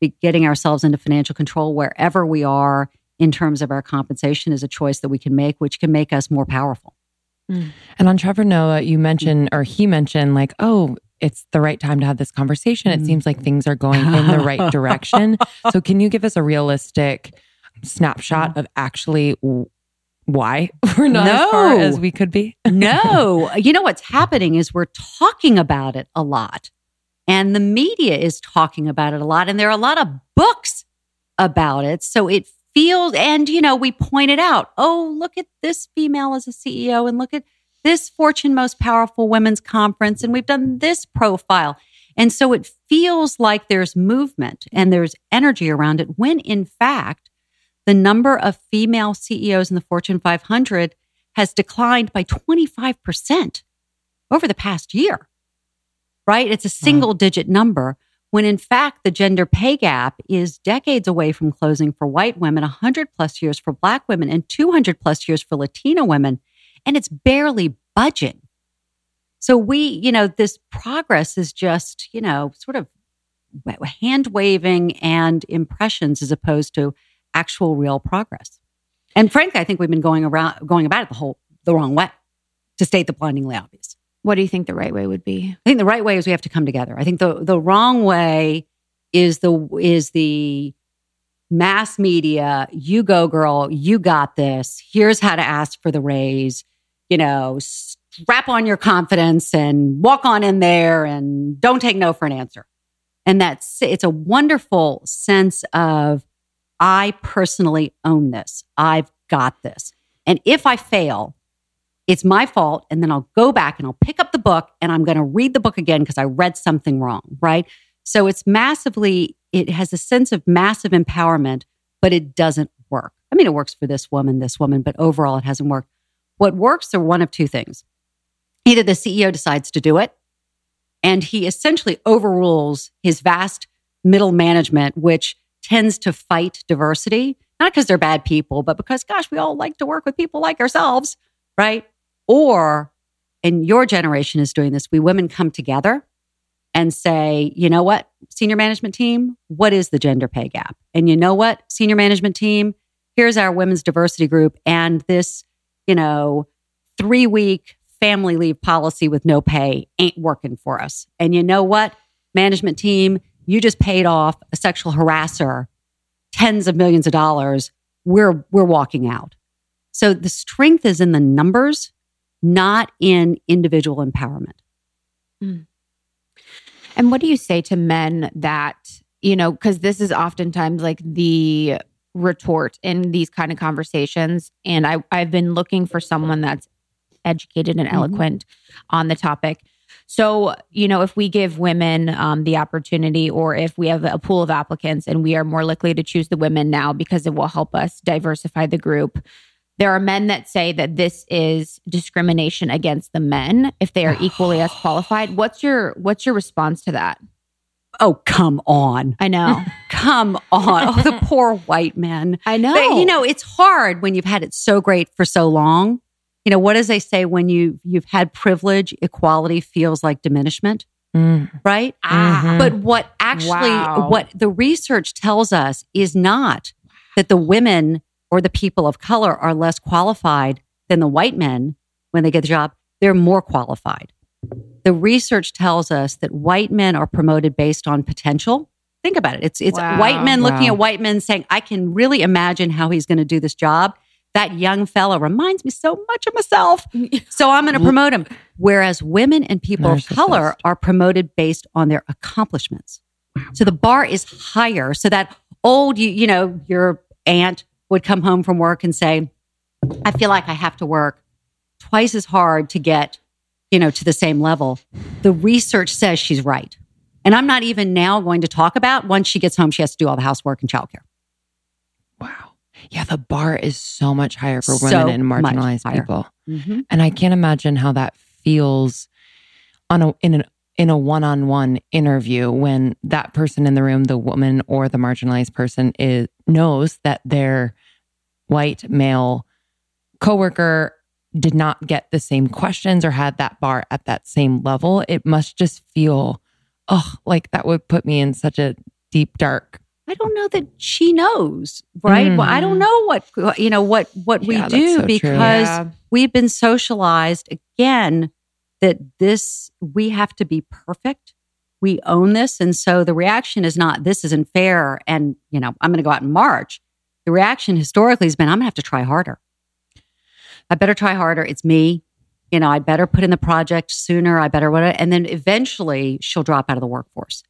Speaker 1: Be- Getting ourselves into financial control wherever we are in terms of our compensation is a choice that we can make, which can make us more powerful.
Speaker 3: And on Trevor Noah, you mentioned or he mentioned like, oh, it's the right time to have this conversation. It
Speaker 1: Mm.
Speaker 3: seems like things are going in the right direction. So can you give us a realistic snapshot of actually w- why we're not as far as we could be?
Speaker 1: no, you know what's happening is we're talking about it a lot. And the media is talking about it a lot. And there are a lot of books about it. So it feels, and, you know, we pointed out, oh, look at this female as a CEO and look at this Fortune Most Powerful Women's Conference. And we've done this profile. And so it feels like there's movement and there's energy around it when in fact, the number of female CEOs in the Fortune 500 has declined by 25% over the past year, right? It's a mm. single digit number when in fact the gender pay gap is decades away from closing for white women, 100 plus years for black women, and 200 plus years for Latino women. And it's barely budging. So we, you know, this progress is just, you know, sort of hand waving and impressions as opposed to actual real progress. And frankly, I think we've been going around going about it the whole the wrong way, to state the blindingly obvious.
Speaker 2: What do you think the right way would be?
Speaker 1: I think the right way is we have to come together. I think the the wrong way is the is the mass media. You go, girl. You got this. Here's how to ask for the raise. You know, strap on your confidence and walk on in there and don't take no for an answer. And that's it's a wonderful sense of I personally own this. I've got this. And if I fail, it's my fault. And then I'll go back and I'll pick up the book and I'm going to read the book again because I read something wrong. Right. So it's massively, it has a sense of massive empowerment, but it doesn't work. I mean, it works for this woman, this woman, but overall it hasn't worked. What works are one of two things. Either the CEO decides to do it and he essentially overrules his vast middle management, which tends to fight diversity, not because they're bad people, but because, gosh, we all like to work with people like ourselves, right? Or, and your generation is doing this, we women come together and say, you know what, senior management team, what is the gender pay gap? And you know what, senior management team, here's our women's diversity group and this, you know, three week family leave policy with no pay ain't working for us. And you know what, management team, you just paid off a sexual harasser tens of millions of dollars. We're, we're walking out. So the strength is in the numbers, not in individual empowerment.
Speaker 2: Mm. And what do you say to men that, you know, because this is oftentimes like the retort in these kind of conversations. And I, I've been looking for someone that's educated and
Speaker 1: Mm-hmm.
Speaker 2: eloquent on the topic. So, you know, if we give women um, the opportunity or if we have a pool of applicants and we are more likely to choose the women now because it will help us diversify the group, there are men that say that this is discrimination against the men if they are equally as qualified. What's your what's your response to that?
Speaker 1: Oh, come on.
Speaker 2: I know.
Speaker 1: Come on. Oh, the poor white men.
Speaker 2: I know.
Speaker 1: But, you know, it's hard when you've had it so great for so long. You know, what does they say when you you've had privilege, equality feels like diminishment,
Speaker 3: Mm.
Speaker 1: right?
Speaker 2: Ah.
Speaker 1: But what actually
Speaker 2: Wow.
Speaker 1: what the research tells us is not that the women or the people of color are less qualified than the white men when they get the job. They're more qualified. The research tells us that white men are promoted based on potential. Think about it. It's it's
Speaker 2: Wow.
Speaker 1: white men looking
Speaker 3: Wow.
Speaker 1: at white men saying, "I can really imagine how he's going to do this job." That young fellow reminds me so much of myself, so I'm going to promote him. Whereas women and people of color are promoted based on their accomplishments. So the bar is higher. So that old, you, you know, your aunt would come home from work and say, I feel like I have to work twice as hard to get, you know, to the same level. The research says she's right. And I'm not even now going to talk about once she gets home, she has to do all the housework and childcare.
Speaker 3: Wow. Yeah, the bar is so much higher for
Speaker 1: So
Speaker 3: women and marginalized people.
Speaker 1: Mm-hmm.
Speaker 3: And I can't imagine how that feels on a in an in a one-on-one interview when that person in the room, the woman or the marginalized person is knows that their white male coworker did not get the same questions or had that bar at that same level. It must just feel oh, like that would put me in such a deep dark
Speaker 1: I don't know that she knows, right? Well, I don't mm-hmm. know what you know what what we
Speaker 3: Yeah, that's
Speaker 1: do
Speaker 3: so
Speaker 1: because
Speaker 2: Yeah.
Speaker 1: we've been socialized again that this we have to be perfect. We own this, and so the reaction is not this isn't fair, and you know I'm going to go out and march. The reaction historically has been I'm going to have to try harder. I better try harder. It's me. You know, I better put in the project sooner. I better what, and then eventually she'll drop out of the workforce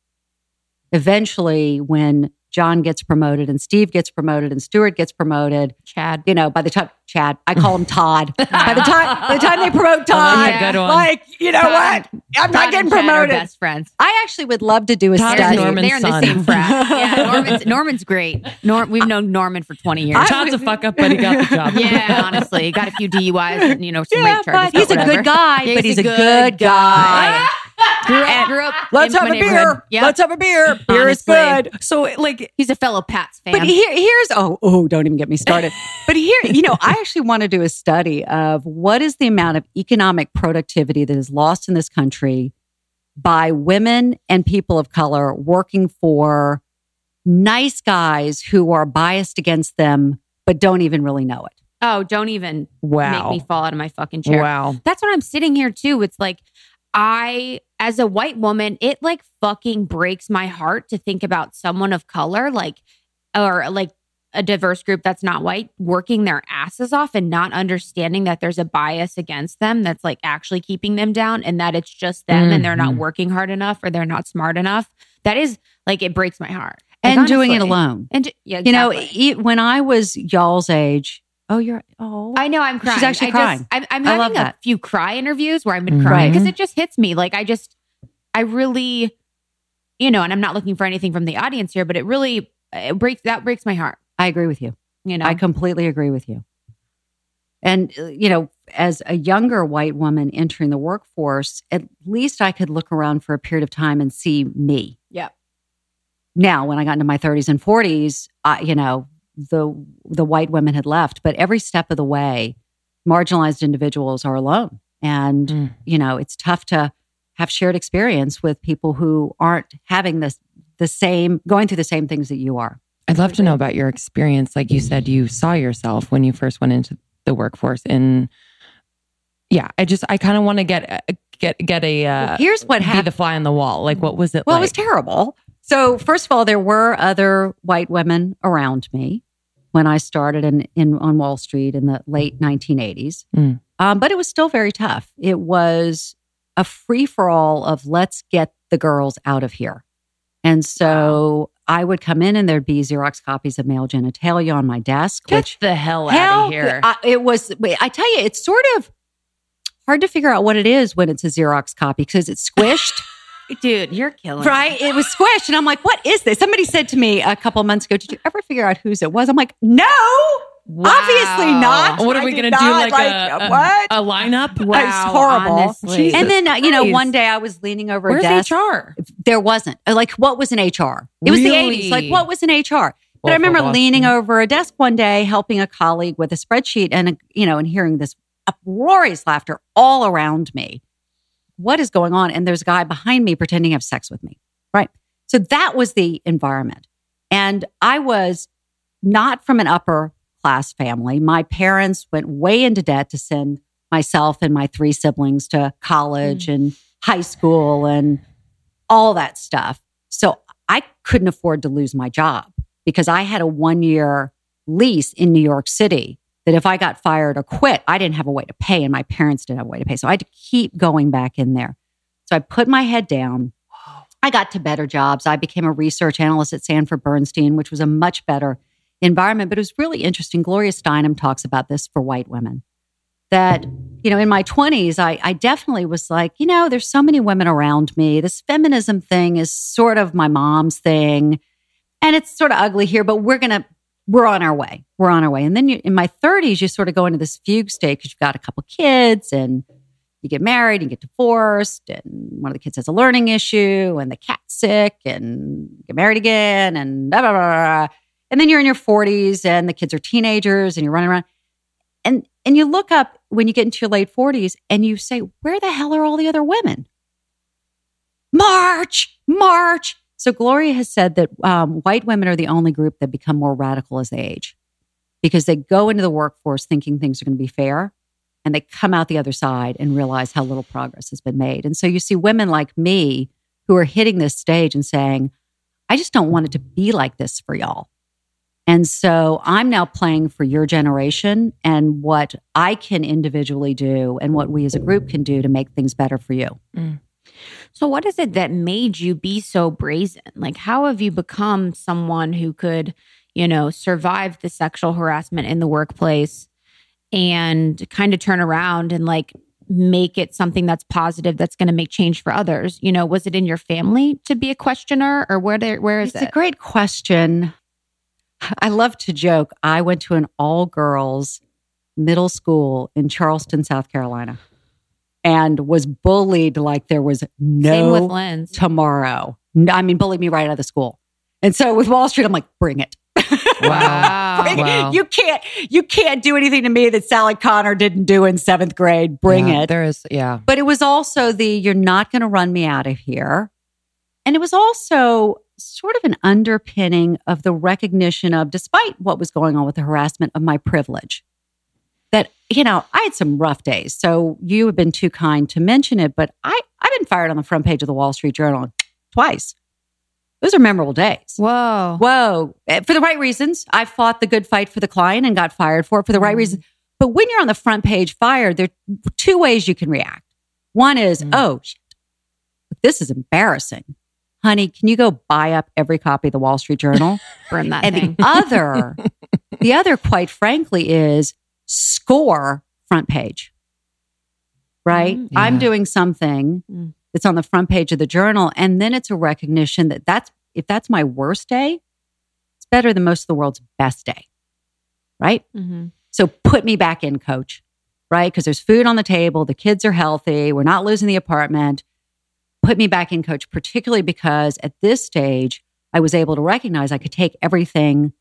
Speaker 1: eventually when John gets promoted and Steve gets promoted and Stuart gets promoted,
Speaker 2: Chad.
Speaker 1: you know, by the time Chad, I call him Todd. by the time by the time they promote Todd,
Speaker 3: that's a good one.
Speaker 1: like, you know
Speaker 2: Todd-
Speaker 1: what? I'm
Speaker 2: Todd
Speaker 1: not getting promoted.
Speaker 2: best friends.
Speaker 1: I actually would love to do a
Speaker 3: Todd
Speaker 1: study.
Speaker 3: Norman's
Speaker 2: They're in the same frat. Yeah, Norman's, Norman's great. Norm, we've known Norman for 20 years.
Speaker 1: I-
Speaker 3: Todd's a fuck up, but he got the job.
Speaker 2: yeah, honestly. He got a few DUIs and, you know, some
Speaker 1: Yeah,
Speaker 2: rape charges.
Speaker 1: he's a good guy.
Speaker 2: Yeah,
Speaker 1: but he's a good guy.
Speaker 2: Grew up, grew up
Speaker 1: Let's have a beer.
Speaker 2: Yep.
Speaker 1: Let's have a beer. Beer
Speaker 2: Honestly.
Speaker 1: is good.
Speaker 3: So like
Speaker 2: He's a fellow Pats fan.
Speaker 1: But here, here's oh oh, don't even get me started. but here, you know, I actually want to do a study of what is the amount of economic productivity that is lost in this country by women and people of color working for nice guys who are biased against them but don't even really know it.
Speaker 2: oh, don't even
Speaker 3: wow.
Speaker 2: make me fall out of my fucking chair.
Speaker 3: Wow.
Speaker 2: That's what I'm sitting here too. It's like I as a white woman, it like fucking breaks my heart to think about someone of color like or like a diverse group that's not white working their asses off and not understanding that there's a bias against them that's like actually keeping them down and that it's just them and they're not
Speaker 3: Mhm.
Speaker 2: working hard enough or they're not smart enough. That is like it breaks my heart. Like,
Speaker 1: And doing it alone.
Speaker 2: And yeah,
Speaker 1: You know,
Speaker 2: exactly.
Speaker 1: e- when I was y'all's age, oh, you're oh,
Speaker 2: I know I'm crying.
Speaker 1: She's actually
Speaker 2: I
Speaker 1: crying.
Speaker 2: Just, I'm, I'm having a
Speaker 1: that.
Speaker 2: few cry interviews where I've been
Speaker 3: Mhm.
Speaker 2: crying because it just hits me. Like I just, I really, you know, and I'm not looking for anything from the audience here, but it really it breaks that breaks my heart.
Speaker 1: I agree with you.
Speaker 2: You know,
Speaker 1: I completely agree with you. And, uh, you know, as a younger white woman entering the workforce, at least I could look around for a period of time and see me.
Speaker 2: Yeah.
Speaker 1: Now, when I got into my 30s and 40s, I, you know, the the white women had left, but every step of the way, marginalized individuals are alone. And,
Speaker 3: Mm.
Speaker 1: you know, it's tough to have shared experience with people who aren't having this the same going through the same things that you are.
Speaker 3: I'd love to know about your experience. Like you said, you saw yourself when you first went into the workforce. And yeah, I just I kind of want to get get get a uh,
Speaker 1: Well, here's what
Speaker 3: be
Speaker 1: happened.
Speaker 3: the fly on the wall. Like what was it?
Speaker 1: Well,
Speaker 3: like?
Speaker 1: it was terrible. So, first of all, there were other white women around me when I started in, in on Wall Street in the late 1980s.
Speaker 3: Mm.
Speaker 1: Um, but it was still very tough. It was a free for all of let's get the girls out of here. And so I would come in and there'd be Xerox copies of male genitalia on my desk,
Speaker 3: Get
Speaker 1: which
Speaker 3: the hell out of here.
Speaker 1: I, it was, I tell you, it's sort of hard to figure out what it is when it's a Xerox copy because it's squished.
Speaker 2: Dude, you're killing me.
Speaker 1: Right? It was squished. And I'm like, what is this? Somebody said to me a couple months ago, did you ever figure out whose it was? I'm like, no, obviously not.
Speaker 3: what are we going to do?
Speaker 1: not,
Speaker 3: Like, a, a-
Speaker 1: what?
Speaker 3: a lineup?
Speaker 2: Wow,
Speaker 1: It's horrible.
Speaker 2: honestly.
Speaker 1: and then, uh, you know, one day I was leaning over
Speaker 3: Where's
Speaker 1: a desk.
Speaker 3: HR?
Speaker 1: There wasn't. Uh, Like, what was an HR? It was the 80s. Like, what was an HR? But
Speaker 3: Well,
Speaker 1: I remember
Speaker 3: for Boston.
Speaker 1: leaning over a desk one day, helping a colleague with a spreadsheet, and you know, and hearing this uproarious laughter all around me. What is going on? And there's a guy behind me pretending to have sex with me. Right. So that was the environment, and I was not from an upper class family. My parents went way into debt to send myself and my three siblings to college mm. and high school and all that stuff. So I couldn't afford to lose my job because I had a one year lease in New York City that if I got fired or quit, I didn't have a way to pay and my parents didn't have a way to pay. So I had to keep going back in there. So I put my head down. I got to better jobs. I became a research analyst at Sanford Bernstein, which was a much better environment. But it was really interesting. Gloria Steinem talks about this for white women that, you know, in my 20s, I, I definitely was like, you know, there's so many women around me. This feminism thing is sort of my mom's thing. And it's sort of ugly here, but we're going to, we're on our way. We're on our way. And then you, in my 30s, you sort of go into this fugue state because you've got a couple kids and you get married and get divorced. And one of the kids has a learning issue and the cat's sick and get married again and blah, blah, blah, blah. And then you're in your 40s and the kids are teenagers and you're running around. And, and you look up when you get into your late 40s and you say, where the hell are all the other women? March, March. So Gloria has said that um, white women are the only group that become more radical as they age because they go into the workforce thinking things are going to be fair and they come out the other side and realize how little progress has been made. And so you see women like me who are hitting this stage and saying, I just don't want it to be like this for y'all. And so I'm now playing for your generation and what I can individually do and what we as a group can do to make things better for you.
Speaker 2: So, what is it that made you be so brazen? Like, how have you become someone who could, you know, survive the sexual harassment in the workplace and kind of turn around and like make it something that's positive that's going to make change for others? You know, was it in your family to be a questioner or where, there, where is
Speaker 1: it's
Speaker 2: it?
Speaker 1: a great question. I love to joke. I went to an all girls middle school in Charleston, South Carolina, and was bullied like there was no
Speaker 2: Same with Lynn's.
Speaker 1: tomorrow. I mean, bullied me right out of the school. And so with Wall Street, I'm like, bring it.
Speaker 3: Wow.
Speaker 1: Bring it. You can't you can't do anything to me that Sally Connor didn't do in seventh grade. Bring
Speaker 3: Yeah,
Speaker 1: it.
Speaker 3: There is, yeah.
Speaker 1: But it was also the you're not going to run me out of here. And it was also sort of an underpinning of the recognition of, despite what was going on with the harassment, of my privilege. That, you know, I had some rough days. So you have been too kind to mention it, but I, I've been fired on the front page of the Wall Street Journal twice. Those are memorable days.
Speaker 2: Whoa.
Speaker 1: Whoa. Eh, For the right reasons. I fought the good fight for the client and got fired for it for the right reasons. But when you're on the front page fired, there are two ways you can react. One is, oh, shit, this is embarrassing. Honey, can you go buy up every copy of the Wall Street Journal?
Speaker 2: Burn that
Speaker 1: and
Speaker 2: thing.
Speaker 1: the other, the other, quite frankly, is score front page. Right?
Speaker 2: Mm.
Speaker 1: I'm doing something
Speaker 2: Mm.
Speaker 1: that's on the front page of the journal, and then it's a recognition that that's if that's my worst day, it's better than most of the world's best day. Right?
Speaker 2: Mhm.
Speaker 1: So put me back in, coach, right? Because there's food on the table, the kids are healthy, we're not losing the apartment. Put me back in, coach, particularly because at this stage, I was able to recognize I could take everything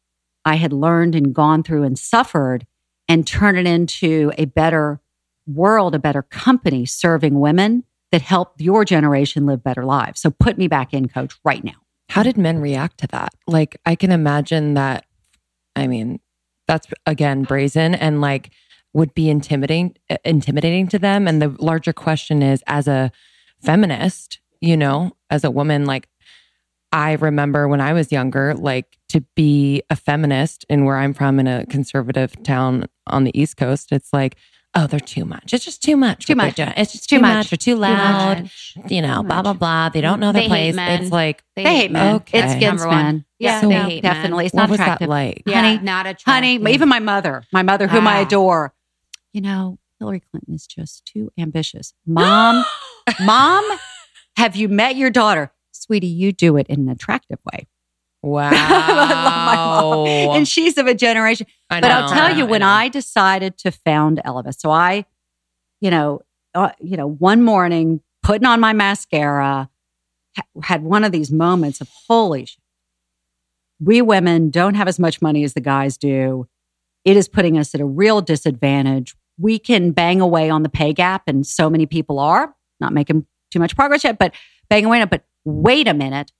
Speaker 1: I had learned and gone through and suffered and turn it into a better world, a better company serving women that help your generation live better lives. So put me back in, coach, right now.
Speaker 3: How did men react to that? Like, I can imagine that. I mean, that's again brazen and like would be intimidating, intimidating to them. And the larger question is, as a feminist, you know, as a woman, like I remember when I was younger, like to be a feminist and where I'm from in a conservative town on the East Coast, it's like, oh, they're too much. It's just too much.
Speaker 1: Too much.
Speaker 3: they're. It's just
Speaker 1: Too
Speaker 3: too,
Speaker 1: much.
Speaker 3: much. or too loud. You know,
Speaker 2: Too
Speaker 3: blah, blah, blah. They don't know their
Speaker 2: They hate
Speaker 3: place.
Speaker 2: men.
Speaker 3: It's like,
Speaker 2: They,
Speaker 1: They hate men.
Speaker 3: Okay.
Speaker 1: It's against
Speaker 2: Number one. Yeah,
Speaker 3: So
Speaker 2: they
Speaker 1: no,
Speaker 2: hate men.
Speaker 1: definitely. It's
Speaker 3: what
Speaker 1: not
Speaker 3: was
Speaker 1: attractive.
Speaker 3: that like?
Speaker 2: Yeah,
Speaker 1: Honey,
Speaker 2: not a
Speaker 1: Honey, even my mother, my mother, whom I
Speaker 2: Ah.
Speaker 1: adore, you know, Hillary Clinton is just too ambitious. Mom, mom, have you met your daughter? Sweetie, you do it in an attractive way.
Speaker 3: Wow.
Speaker 1: I love my mom. And she's of a generation.
Speaker 3: I
Speaker 1: But I'll tell you, when. I decided to found Ellevest, so I, you know, uh, you know, one morning putting on my mascara, ha- had one of these moments of holy, sh- we women don't have as much money as the guys do. It is putting us at a real disadvantage. We can bang away on the pay gap, and so many people are not making too much progress yet, but bang away on it. But wait a minute,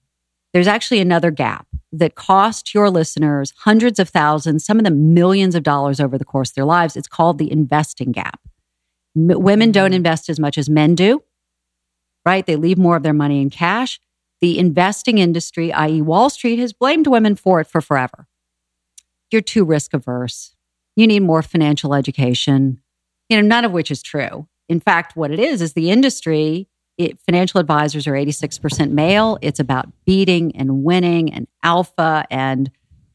Speaker 1: there's actually another gap that cost your listeners hundreds of thousands, some of them millions of dollars over the course of their lives. It's called the investing gap. M- women mm-hmm. don't invest as much as men do, right? They leave more of their money in cash. The investing industry, i.e., Wall Street, has blamed women for it for forever. You're too risk averse. You need more financial education, you know, none of which is true. In fact, what it is is the industry it, financial advisors are 86% male. It's about beating and winning and alpha and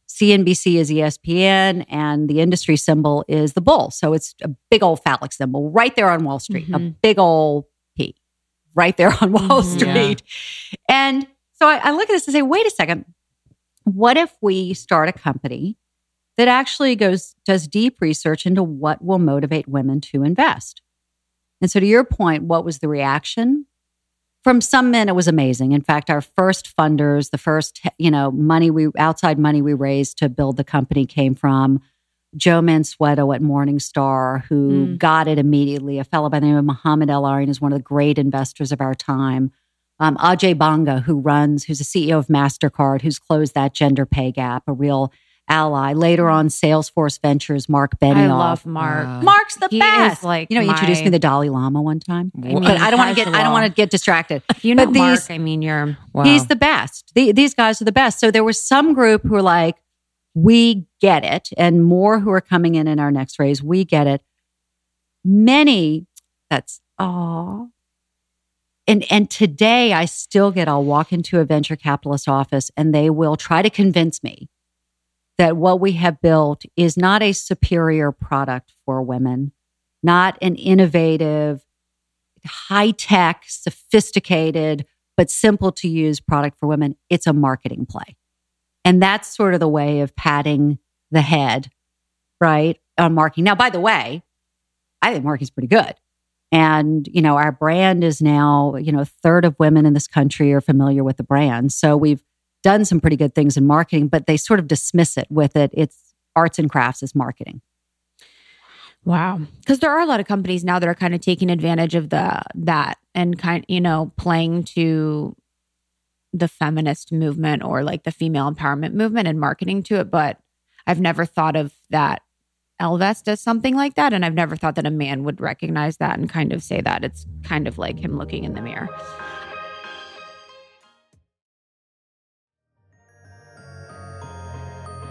Speaker 1: CNBC is ESPN and the industry symbol is the bull. So it's a big old phallic symbol right there on Wall Street, a
Speaker 2: Mhm.
Speaker 1: big old P right there on Wall
Speaker 2: Mhm.
Speaker 1: Street. And so I, I look at this and say, wait a second. What if we start a company that actually goes, does deep research into what will motivate women to invest? And so to your point, what was the reaction? From some men, it was amazing. In fact, our first funders, the first, you know, money we outside money we raised to build the company came from Joe Mansueto at Morningstar, who
Speaker 2: Mm.
Speaker 1: got it immediately. A fellow by the name of Mohamed El-Erian is one of the great investors of our time. Um, Ajay Banga, who runs, who's the CEO of MasterCard, who's closed that gender pay gap, a real ally. Later on, Salesforce Ventures, Mark Benioff.
Speaker 2: I love Mark.
Speaker 3: Wow.
Speaker 1: Mark's the
Speaker 2: He
Speaker 1: best.
Speaker 2: like
Speaker 1: you know, he introduced
Speaker 2: my-
Speaker 1: me to the Dalai Lama one time.
Speaker 3: Wha-
Speaker 1: But I don't want to get I don't want to get distracted.
Speaker 2: If you know
Speaker 1: But
Speaker 2: Mark,
Speaker 1: these-
Speaker 2: I mean, you're
Speaker 3: Wow.
Speaker 1: He's the best. The, these guys are the best. So there was some group who were like, we get it, and more who are coming in in our next raise. We get it. Many, that's oh. And and today I still get. I'll walk into a venture capitalist office, and they will try to convince me that what we have built is not a superior product for women, not an innovative, high tech, sophisticated but simple to use product for women, it's a marketing play. And that's sort of the way of patting the head, right? On marketing. Now, by the way, I think marketing's pretty good. And, you know, our brand is now, you know, a third of women in this country are familiar with the brand. So we've done some pretty good things in marketing, but they sort of dismiss it with it. It's arts and crafts is marketing.
Speaker 2: Wow. Because there are a lot of companies now that are kind of taking advantage of the that and kind you know, playing to the feminist movement or like the female empowerment movement and marketing to it. But I've never thought of that Ellevest does something like that. And I've never thought that a man would recognize that and kind of say that. It's kind of like him looking in the mirror.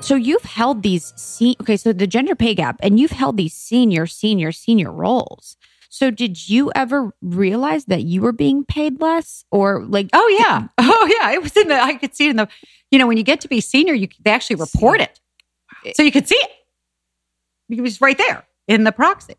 Speaker 2: So you've held these se- okay, so the gender pay gap, and you've held these senior, senior, senior roles. So did you ever realize that you were being paid less, or like?
Speaker 1: Oh yeah. Oh yeah. It was in the I could see it in the you know, when you get to be senior, you they actually report it. So you could see it. It was right there in the proxy.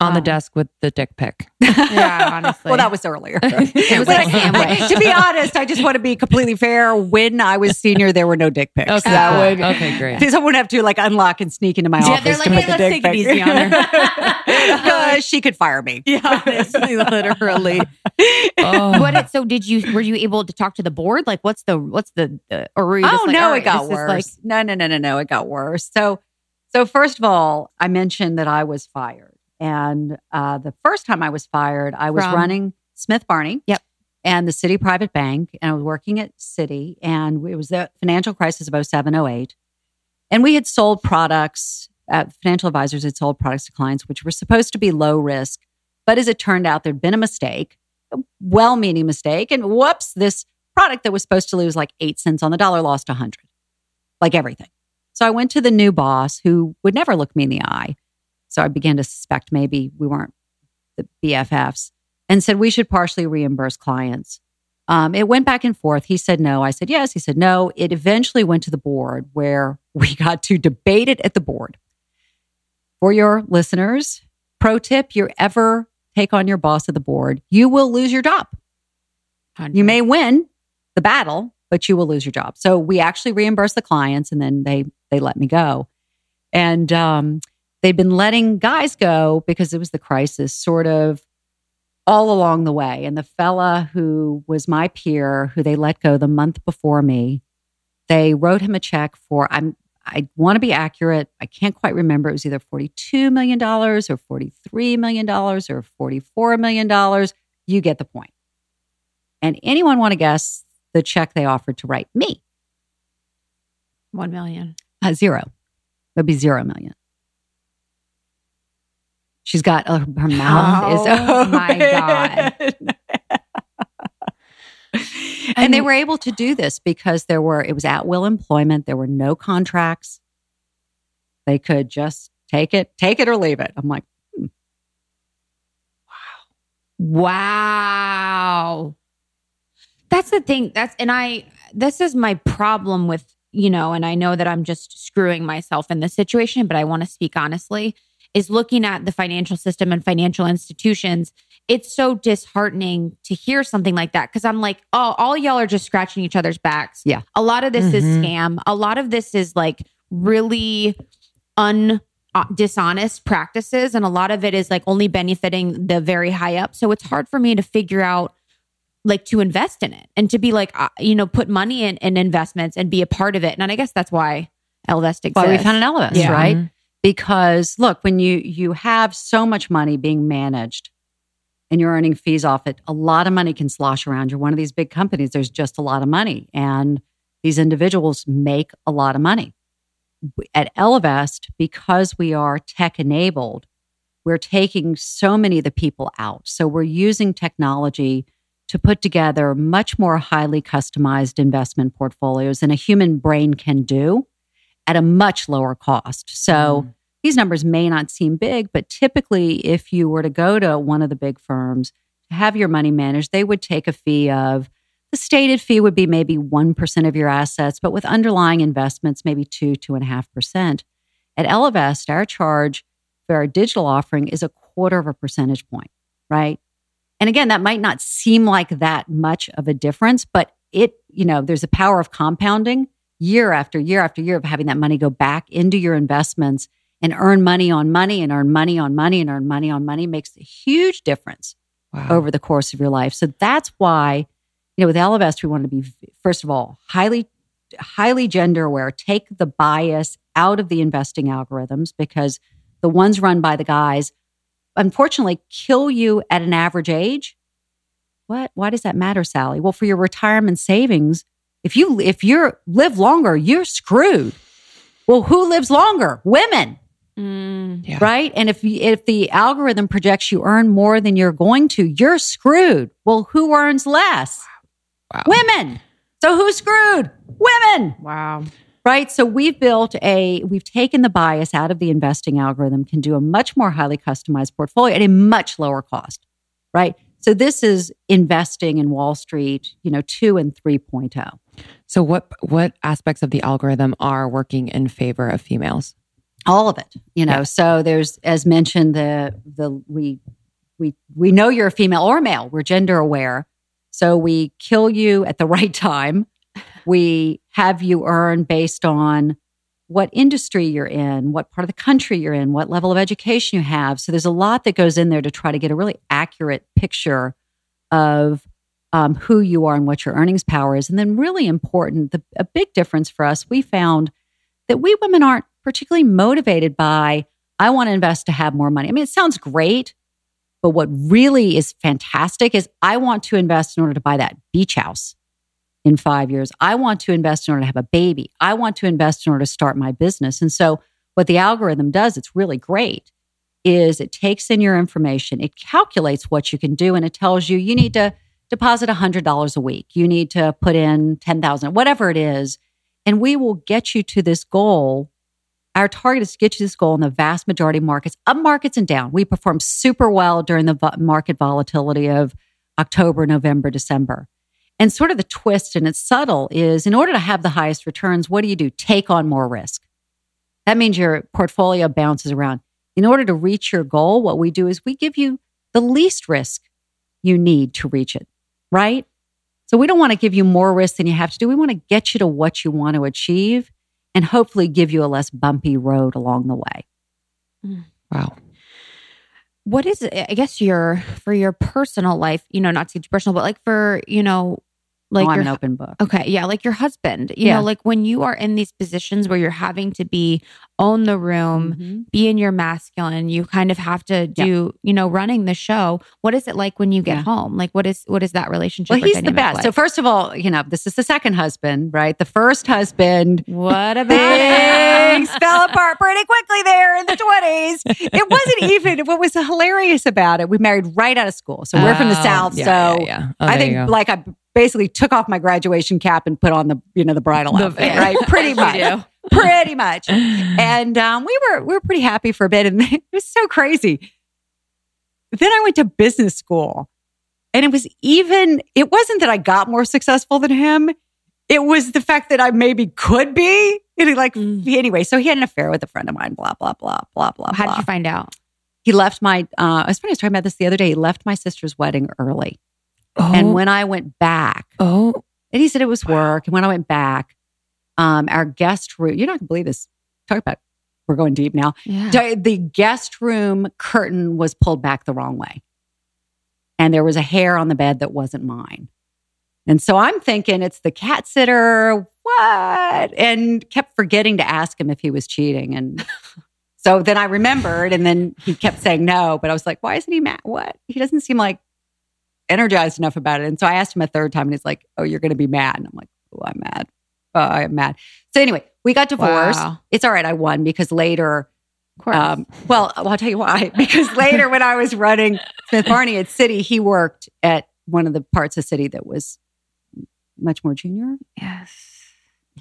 Speaker 3: On the desk with the dick pic.
Speaker 2: Yeah, honestly.
Speaker 1: well, that was earlier.
Speaker 2: It was
Speaker 1: But
Speaker 2: like
Speaker 1: I-
Speaker 2: Amway.
Speaker 1: to be honest, I just want to be completely fair. When I was senior, there were no dick pics.
Speaker 3: Okay.
Speaker 1: That would
Speaker 3: Okay, great.
Speaker 1: Someone would have to like unlock and sneak into my
Speaker 2: Yeah,
Speaker 1: office Yeah,
Speaker 2: they're
Speaker 1: to
Speaker 2: like,
Speaker 1: put
Speaker 2: "Hey,
Speaker 1: the
Speaker 2: let's
Speaker 1: dick
Speaker 2: take it easy on her.
Speaker 1: Uh, she could fire me.
Speaker 2: yeah, honestly, literally.
Speaker 3: Oh.
Speaker 2: What? It, so did you? Were you able to talk to the board? Like, what's the what's the, the or were you?
Speaker 1: Oh
Speaker 2: like,
Speaker 1: no,
Speaker 2: all
Speaker 1: it got worse.
Speaker 2: Like,
Speaker 1: no, no, no, no, no, it got worse. So, so first of all, I mentioned that I was fired, and uh, the first time I was fired, I was
Speaker 2: From?
Speaker 1: running Smith Barney.
Speaker 2: Yep.
Speaker 1: And the Citi Private Bank. And I was working at Citi, and it was the financial crisis of 07, 08. And we had sold products, uh, financial advisors had sold products to clients, which were supposed to be low risk. But as it turned out, there'd been a mistake, a well meaning mistake. And whoops, this product that was supposed to lose like eight cents on the dollar lost a 100, like everything. So I went to the new boss who would never look me in the eye. So I began to suspect maybe we weren't the BFFs and said we should partially reimburse clients. Um, it went back and forth. He said no. I said yes. He said no. It eventually went to the board where we got to debate it at the board. For your listeners, pro tip you ever take on your boss at the board, you will lose your job. You may win the battle, but you will lose your job. So we actually reimbursed the clients and then they they let me go. And um, they'd been letting guys go because it was the crisis sort of all along the way. And the fella who was my peer, who they let go the month before me, they wrote him a check for I'm I want to be accurate. I can't quite remember. It was either $42 million or $43 million or $44 million. You get the point. And anyone want to guess the check they offered to write me?
Speaker 2: One million.
Speaker 1: Uh, zero. It'd be zero million. She's got uh, her mouth is
Speaker 2: Oh, my
Speaker 1: god. and they were able to do this because there were it was at will employment. There were no contracts. They could just take it, take it or leave it. I'm like,
Speaker 2: wow. Wow. That's the thing. That's, and I, this is my problem with, you know, and I know that I'm just screwing myself in this situation, but I want to speak honestly, is looking at the financial system and financial institutions. It's so disheartening to hear something like that because I'm like, oh, all y'all are just scratching each other's backs.
Speaker 1: Yeah.
Speaker 2: A lot of this is
Speaker 3: Mhm.
Speaker 2: scam. A lot of this is like really un uh, dishonest practices and a lot of it is like only benefiting the very high up so it's hard for me to figure out like to invest in it and to be like uh, you know put money in, in investments and be a part of it and i guess that's why Ellevest exists
Speaker 1: why we found an Ellevest,
Speaker 2: Yeah.
Speaker 1: right?
Speaker 3: Mhm.
Speaker 1: Because look, when you you have so much money being managed and you're earning fees off it, a lot of money can slosh around. You're one of these big companies. There's just a lot of money, and these individuals make a lot of money. At Ellevest, because we are tech enabled, we're taking so many of the people out. So we're using technology to put together much more highly customized investment portfolios than a human brain can do at a much lower cost. So mm. these numbers may not seem big, but typically, if you were to go to one of the big firms to have your money managed, they would take a fee of the stated fee would be maybe 1% of your assets, but with underlying investments, maybe 2, 2.5%. At Ellevest, our charge for our digital offering is a quarter of a percentage point, right? And again, that might not seem like that much of a difference, but it, you know, there's a power of compounding year after year after year of having that money go back into your investments and earn money on money and earn money on money and earn money on money makes a huge difference
Speaker 3: Wow.
Speaker 1: over the course of your life. So that's why, you know, with Ellevest, we want to be, first of all, highly, highly gender aware, take the bias out of the investing algorithms because the ones run by the guys, unfortunately, kill you at an average age. What? Why does that matter, Sallie? Well, for your retirement savings, if you if you're live longer, you're screwed. Well, who lives longer? Women
Speaker 2: Mm.
Speaker 3: Yeah.
Speaker 1: right? And if if the algorithm projects you earn more than you're going to, you're screwed. Well, who earns less?
Speaker 3: Wow.
Speaker 1: Women. So who's screwed? Women,
Speaker 2: wow
Speaker 1: right? So we've built a we've taken the bias out of the investing algorithm, can do a much more highly customized portfolio at a much lower cost, right? So this is investing in Wall Street, you know, 2 and oh. 3.0.
Speaker 3: So what what aspects of the algorithm are working in favor of females?
Speaker 1: all of it you know?
Speaker 3: Yeah.
Speaker 1: so there's as mentioned the the we we we know you're a female or male. We're gender aware. So we kill you at the right time. We have you earn based on what industry you're in what part of the country you're in what level of education you have. So there's a lot that goes in there to try to get a really accurate picture of um, who you are and what your earnings power is and then really important the, a big difference for us we found that we women aren't particularly motivated by, I want to invest to have more money. I mean, it sounds great, But what really is fantastic is I want to invest in order to buy that beach house in five years. I want to invest in order to have a baby. I want to invest in order to start my business. And so, what the algorithm does, it's really great, is it takes in your information, it calculates what you can do, and it tells you you need to deposit $100 a week. You need to put in 10,000, whatever it is. And we will get you to this goal. Our target is to get you to this goal in the vast majority of markets, up markets and down. We perform super well during the market volatility of October, November, December. And sort of the twist, and it's subtle, is in order to have the highest returns, what do you do? Take on more risk. That means your portfolio bounces around. In order to reach your goal, what we do is we give you the least risk you need to reach it right? So we don't want to give you more risk than you have to do. We want to get you to what you want to achieve and hopefully give you a less bumpy road along the way.
Speaker 3: Mm. Wow.
Speaker 2: What is it? I guess your for your personal life, you know, not to too personal, but like for, you know, like
Speaker 1: oh,
Speaker 2: your
Speaker 1: an open book.
Speaker 2: Okay, yeah, like your husband. You
Speaker 1: Yeah.
Speaker 2: know, like when you are in these positions where you're having to be own the room,
Speaker 1: Mhm.
Speaker 2: be in your masculine, you kind of have to do, you know, running the show. What is it like when you get
Speaker 1: Yeah.
Speaker 2: home? Like what is what is that relationship?
Speaker 1: Well, he's the best.
Speaker 2: like?
Speaker 1: So first of all, you know, this is the second husband, right? The first husband
Speaker 2: what about
Speaker 1: things fell apart pretty quickly there in the 20s. It wasn't even what was hilarious about it. We married right out of school. So we're from the
Speaker 3: Oh,
Speaker 1: South.
Speaker 3: yeah,
Speaker 1: so
Speaker 3: yeah, yeah. Oh,
Speaker 1: I think like I basically took off my graduation cap and put on the, you know, the bridal
Speaker 3: The
Speaker 1: outfit, right? Pretty much. Pretty much. And um, we were we were pretty happy for a bit. And it was so crazy. Then I went to business school. And it was even, it wasn't that I got more successful than him. It was the fact that I maybe could be. And he like, anyway, so he had an affair with a friend of mine, blah, blah, blah, blah, blah,
Speaker 2: How
Speaker 1: blah.
Speaker 2: did you find out?
Speaker 1: he left my, uh, I was funny, I was talking about this the other day. He left my sister's wedding early.
Speaker 3: Oh,
Speaker 1: And when I went back,
Speaker 3: oh,
Speaker 1: and he said it was work. And when I went back, um, our guest room, you're not gonna believe this. Talk about, we're going deep now.
Speaker 2: Yeah.
Speaker 1: The guest room curtain was pulled back the wrong way. And there was a hair on the bed that wasn't mine. And so I'm thinking it's the cat sitter. What? And kept forgetting to ask him if he was cheating. And so then I remembered, and then he kept saying no. But I was like, why isn't he mad? What? He doesn't seem like energized enough about it. And so I asked him a third time, and he's like, oh, you're going to be mad. And I'm like, oh, I'm mad. Oh, I'm mad. So anyway, we got divorced.
Speaker 2: Wow.
Speaker 1: It's all right. I won because later um, well, well, I'll tell you why. Because later, when I was running Smith Barney at Citi, he worked at one of the parts of Citi that was much more junior.
Speaker 2: yes.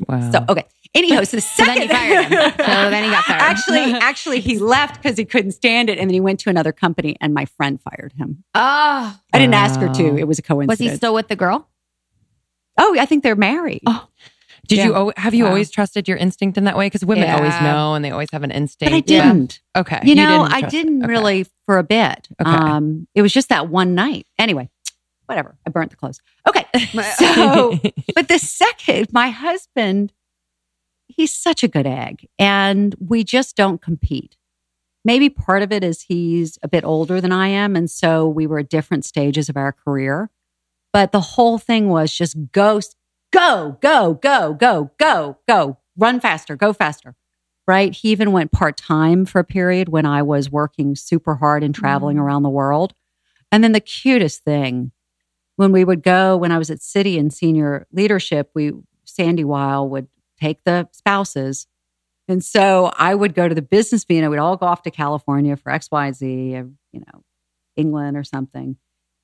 Speaker 3: Wow.
Speaker 1: So, okay. Anyhow, so the
Speaker 2: So then
Speaker 1: second,
Speaker 2: fired him. So then he got fired.
Speaker 1: actually, actually, he left because he couldn't stand it, and then he went to another company, and my friend fired him.
Speaker 2: Oh,
Speaker 1: I didn't ask her to; it was a coincidence.
Speaker 2: was he still with the girl?
Speaker 1: oh, I think they're married.
Speaker 2: Oh,
Speaker 3: Did you
Speaker 1: Yeah.
Speaker 3: al- have you
Speaker 2: Wow.
Speaker 3: always trusted your instinct in that way? Because women always know and they always have an instinct.
Speaker 1: but I didn't.
Speaker 3: Okay.
Speaker 1: You know,
Speaker 3: didn't
Speaker 1: I didn't
Speaker 3: okay.
Speaker 1: really for a bit.
Speaker 3: Okay.
Speaker 1: Um, it was just that one night. Anyway, whatever. I burnt the clothes. Okay. So, but the second, my husband, he's such a good egg, and we just don't compete. Maybe part of it is he's a bit older than I am, and so we were at different stages of our career. But the whole thing was just go, go, go, go, go, go, go, run faster, go faster. Right. He even went part time for a period when I was working super hard and traveling mm. around the world. And then the cutest thing, when we would go, when I was at Citi and senior leadership, we, Sandy Weill would take the spouses. And so I would go to the business meeting. We'd all go off to California for X, Y, Z, you know, England or something.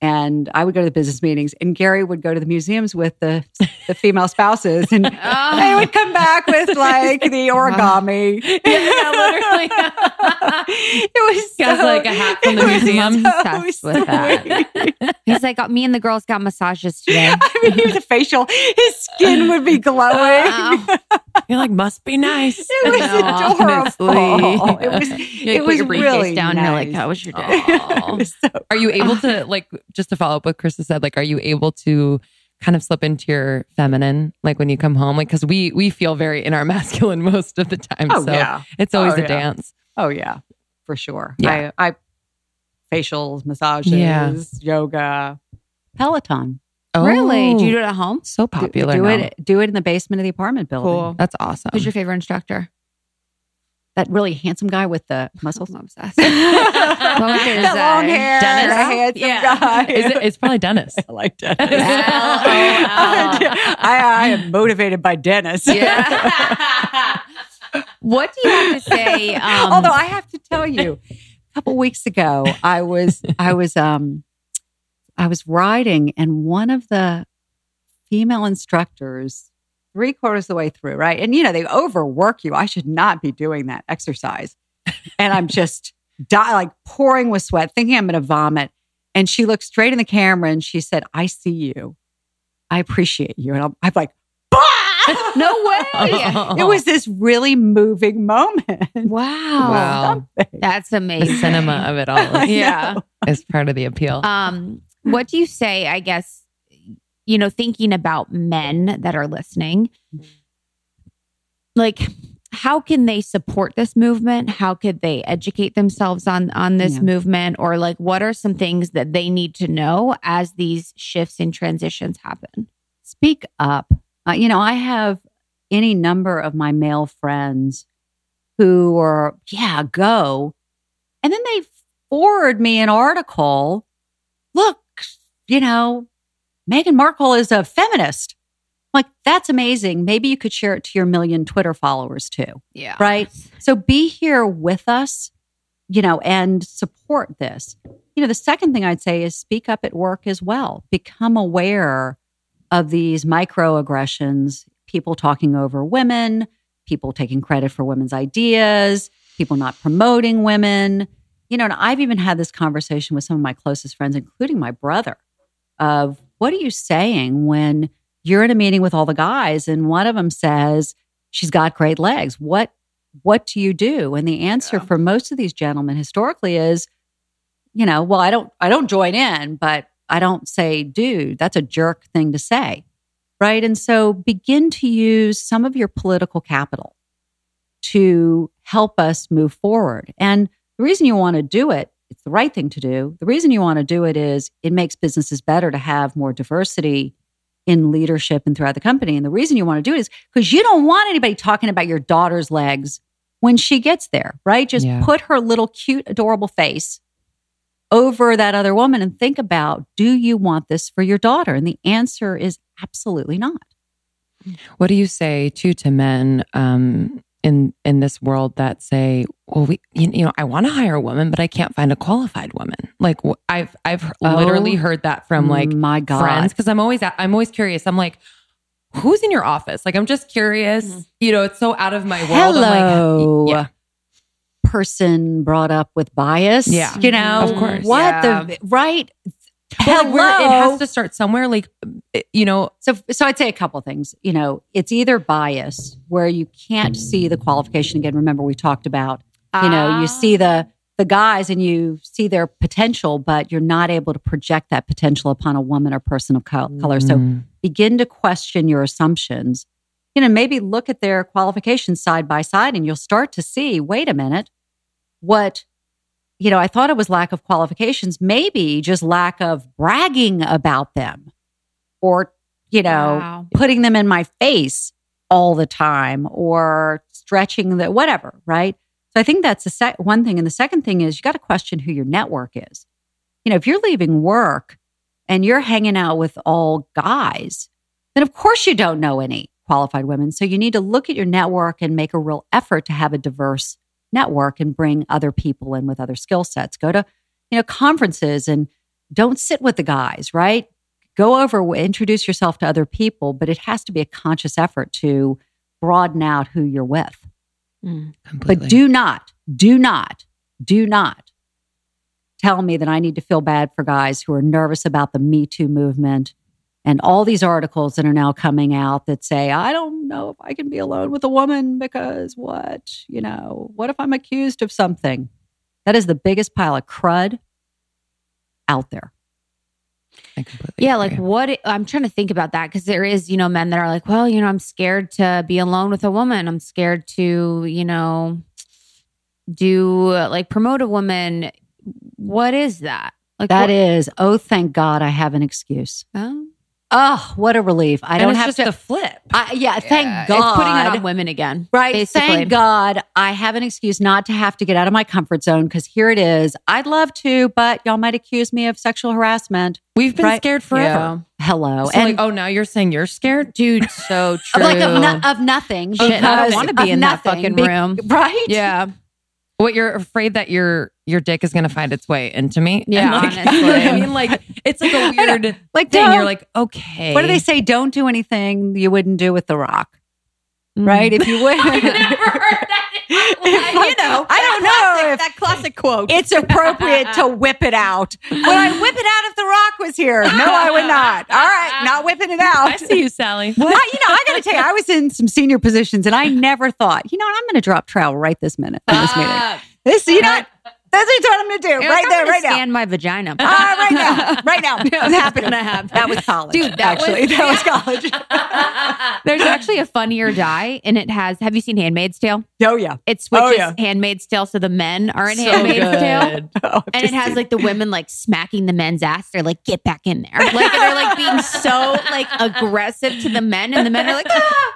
Speaker 1: And I would go to the business meetings, and Gary would go to the museums with the the female spouses, and they oh. would come back with like the origami.
Speaker 3: Yeah, literally.
Speaker 1: it was
Speaker 3: He has,
Speaker 1: so-
Speaker 3: like, a hat from the museum.
Speaker 1: so
Speaker 2: Obsessed with that. He's like, oh, me and the girls got massages today.
Speaker 1: I mean, he was a facial. His skin would be glowing.
Speaker 2: Wow.
Speaker 3: You're like, must be nice.
Speaker 1: It was
Speaker 2: No,
Speaker 1: adorable. It was.
Speaker 2: You
Speaker 1: it
Speaker 2: put
Speaker 1: was
Speaker 2: your
Speaker 1: really
Speaker 2: down.
Speaker 1: Nice.
Speaker 2: You're like, how was your day?
Speaker 1: It was so
Speaker 3: Are you able to like just to follow up what Krista said? Like, are you able to kind of slip into your feminine, like when you come home? Like, because we we feel very in our masculine most of the time.
Speaker 1: Oh,
Speaker 3: so
Speaker 1: yeah.
Speaker 3: it's always
Speaker 1: Oh,
Speaker 3: a
Speaker 1: yeah.
Speaker 3: dance.
Speaker 1: Oh yeah, for sure.
Speaker 3: Yeah.
Speaker 1: I, I facials, massages,
Speaker 3: Yeah.
Speaker 1: yoga, Peloton. Oh.
Speaker 2: Really? Do you
Speaker 3: Oh,
Speaker 2: do it at home?
Speaker 3: so popular?
Speaker 1: Do,
Speaker 3: now.
Speaker 1: it. Do it in the basement of the apartment building.
Speaker 2: Cool.
Speaker 3: That's awesome.
Speaker 2: Who's your favorite instructor?
Speaker 1: That really handsome guy with the muscles.
Speaker 2: I'm obsessed.
Speaker 1: that long hair,
Speaker 3: Denis?
Speaker 1: the handsome
Speaker 2: Yeah.
Speaker 1: guy.
Speaker 3: Is it, it's probably Denis.
Speaker 1: I like Denis.
Speaker 2: L-O-L.
Speaker 1: I, I am motivated by Denis.
Speaker 2: Yeah. what do you have to say? Um,
Speaker 1: Although I have to tell you, a couple weeks ago, I was I was um I was riding, and one of the female instructors, three quarters of the way through, right, and you know they overwork you. I should not be doing that exercise, and I'm just die, like pouring with sweat, thinking I'm going to vomit. And she looked straight in the camera and she said, "I see you. I appreciate you." And I'm, I'm like,
Speaker 2: no way.
Speaker 1: It was this really moving moment.
Speaker 2: Wow.
Speaker 3: Wow.
Speaker 1: Something.
Speaker 2: That's
Speaker 3: The
Speaker 2: amazing.
Speaker 3: cinema of it all
Speaker 2: Yeah.
Speaker 3: It's part of the appeal.
Speaker 2: Um, what do you say, I guess, you know, thinking about men that are listening, like how can they support this movement? How could they educate themselves on on this
Speaker 1: Yeah.
Speaker 2: movement? Or like what are some things that they need to know as these shifts and transitions happen?
Speaker 1: Speak up. Uh, you know, I have any number of my male friends who are, yeah, go. And then they forward me an article. Look, you know, Meghan Markle is a feminist. Like, that's amazing. Maybe you could share it to your million Twitter followers too.
Speaker 2: Yeah.
Speaker 1: Right. So be here with us, you know, and support this. You know, the second thing I'd say is speak up at work as well. Become aware of these microaggressions, people talking over women, people taking credit for women's ideas, people not promoting women. You know, and I've even had this conversation with some of my closest friends, including my brother, of what are you saying when you're in a meeting with all the guys and one of them says, she's got great legs. What what do you do? And the answer for most of these gentlemen historically is, you know, well, I don't I don't join in, but I don't say, dude, that's a jerk thing to say. Right. And so begin to use some of your political capital to help us move forward. And the reason you want to do it, it's the right thing to do. The reason you want to do it is it makes businesses better to have more diversity in leadership and throughout the company. And the reason you want to do it is because you don't want anybody talking about your daughter's legs when she gets there, right? Just
Speaker 3: Yeah.
Speaker 1: put her little cute, adorable face over that other woman and think about do you want this for your daughter? And the answer is absolutely not.
Speaker 3: What do you say too to men um, in in this world that say, "Well, we, you, you know, I want to hire a woman, but I can't find a qualified woman." Like I've I've
Speaker 1: Oh.
Speaker 3: literally heard that from like
Speaker 1: my God.
Speaker 3: friends because I'm always at, I'm always curious. I'm like, who's in your office? Like I'm just curious. Mm-hmm. You know, it's so out of my world.
Speaker 1: Hello.
Speaker 3: I'm like, yeah.
Speaker 1: Person brought up with bias.
Speaker 3: Yeah.
Speaker 1: You know,
Speaker 3: Of course.
Speaker 1: What
Speaker 2: Yeah.
Speaker 1: the right? Hello.
Speaker 3: it has to start somewhere. Like, you know,
Speaker 1: So, so I'd say a couple things. You know, it's either bias where you can't see the qualification. Again, remember we talked about. You know, you see the the guys and you see their potential, but you're not able to project that potential upon a woman or person of col- color. So
Speaker 3: Mm.
Speaker 1: begin to question your assumptions. You know, maybe look at their qualifications side by side, and you'll start to see. Wait a minute, what you know, I thought it was lack of qualifications, maybe just lack of bragging about them or, you know,
Speaker 2: Wow.
Speaker 1: putting them in my face all the time or stretching the whatever, right? So I think that's the sec- one thing. And the second thing is you got to question who your network is. You know, if you're leaving work and you're hanging out with all guys, then of course you don't know any qualified women. So you need to look at your network and make a real effort to have a diverse network and bring other people in with other skill sets. Go to, you know, conferences and don't sit with the guys, right? Go over, introduce yourself to other people, but it has to be a conscious effort to broaden out who you're with. Mm.
Speaker 3: completely.
Speaker 1: But do not, do not, do not tell me that I need to feel bad for guys who are nervous about the Me Too movement and all these articles that are now coming out that say, I don't know if I can be alone with a woman because what? You know, what if I'm accused of something? That is the biggest pile of crud out there.
Speaker 2: Yeah, like what I'm trying to think about that because there is, you know, men that are like, well, you know, I'm scared to be alone with a woman. I'm scared to, you know, do like promote a woman. What is that? Like
Speaker 1: That
Speaker 2: what-
Speaker 1: is, oh, thank God I have an excuse.
Speaker 2: Oh,
Speaker 1: Oh, what a relief! I
Speaker 3: And
Speaker 1: don't
Speaker 3: it's
Speaker 1: have
Speaker 3: just
Speaker 1: to.
Speaker 3: the flip.
Speaker 1: I, yeah, thank
Speaker 2: Yeah,
Speaker 1: God.
Speaker 2: It's putting it on women again.
Speaker 1: Right.
Speaker 2: Basically.
Speaker 1: Thank God I have an excuse not to have to get out of my comfort zone because here it is. I'd love to, but y'all might accuse me of sexual harassment.
Speaker 3: We've been
Speaker 1: Right.
Speaker 3: scared forever.
Speaker 1: Hello.
Speaker 3: So like, oh, now you're saying you're scared?
Speaker 2: Dude, so true.
Speaker 1: of like of, no, of nothing.
Speaker 2: Shit, I don't wanna be
Speaker 1: of
Speaker 2: in that
Speaker 1: nothing.
Speaker 2: fucking
Speaker 1: Be-
Speaker 2: room.
Speaker 1: Right?
Speaker 2: yeah.
Speaker 3: What you're afraid that your your dick is going to find its way into me?
Speaker 2: Yeah,
Speaker 3: like,
Speaker 2: honestly.
Speaker 3: you know I mean, like it's like a weird
Speaker 1: Like,
Speaker 3: thing. You're like, okay,
Speaker 1: What do they say? Don't do anything you wouldn't do with The Rock. Right? If you would. If, you know, I don't know if
Speaker 2: that classic quote.
Speaker 1: it's appropriate to whip it out. Would I whip it out if The Rock was here? No, I would not. All right, not whipping it out.
Speaker 3: I see you, Sallie.
Speaker 1: I, you know, I got to tell you, I was in some senior positions, and I never thought, you know, what, I'm going to drop trowel right this minute in this meeting. This, you know, what? this what I'm to do right there, right now.
Speaker 2: Scan my vagina.
Speaker 1: Ah, right now, right now. It's happening.
Speaker 2: gonna happen.
Speaker 1: That was college,
Speaker 2: Dude, that
Speaker 1: actually,
Speaker 2: was-
Speaker 1: that was college.
Speaker 2: There's actually a funnier die, and it has. Have you seen Handmaid's Tale?
Speaker 1: Oh yeah,
Speaker 2: It switches
Speaker 1: Oh, yeah.
Speaker 2: Handmaid's Tale, so the men are in
Speaker 3: So
Speaker 2: Handmaid's
Speaker 3: good.
Speaker 2: Tale.
Speaker 1: Oh,
Speaker 2: And it has
Speaker 1: seen-
Speaker 2: like the women like smacking the men's ass. They're like, get back in there. Like, they're like being so like aggressive to the men. And the men are like, ah.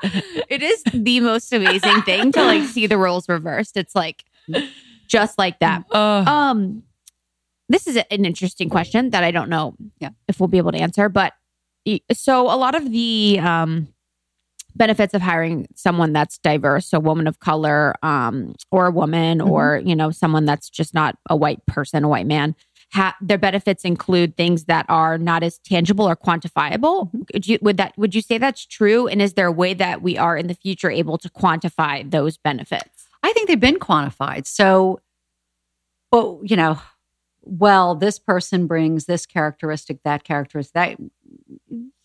Speaker 2: It is the most amazing thing to like see the roles reversed. It's like just like that.
Speaker 3: Oh,
Speaker 2: Um, this is an interesting question that I don't know
Speaker 1: Yeah.
Speaker 2: if we'll be able to answer. But so a lot of the um, benefits of hiring someone that's diverse, so a woman of color, um, or a woman,
Speaker 1: Mhm.
Speaker 2: or you know someone that's just not a white person, a white man. Ha- their benefits include things that are not as tangible or quantifiable. Would you, would that would you say that's true? And is there a way that we are in the future able to quantify those benefits?
Speaker 1: I think they've been quantified. So, well, you know, well, this person brings this characteristic, that characteristic, that.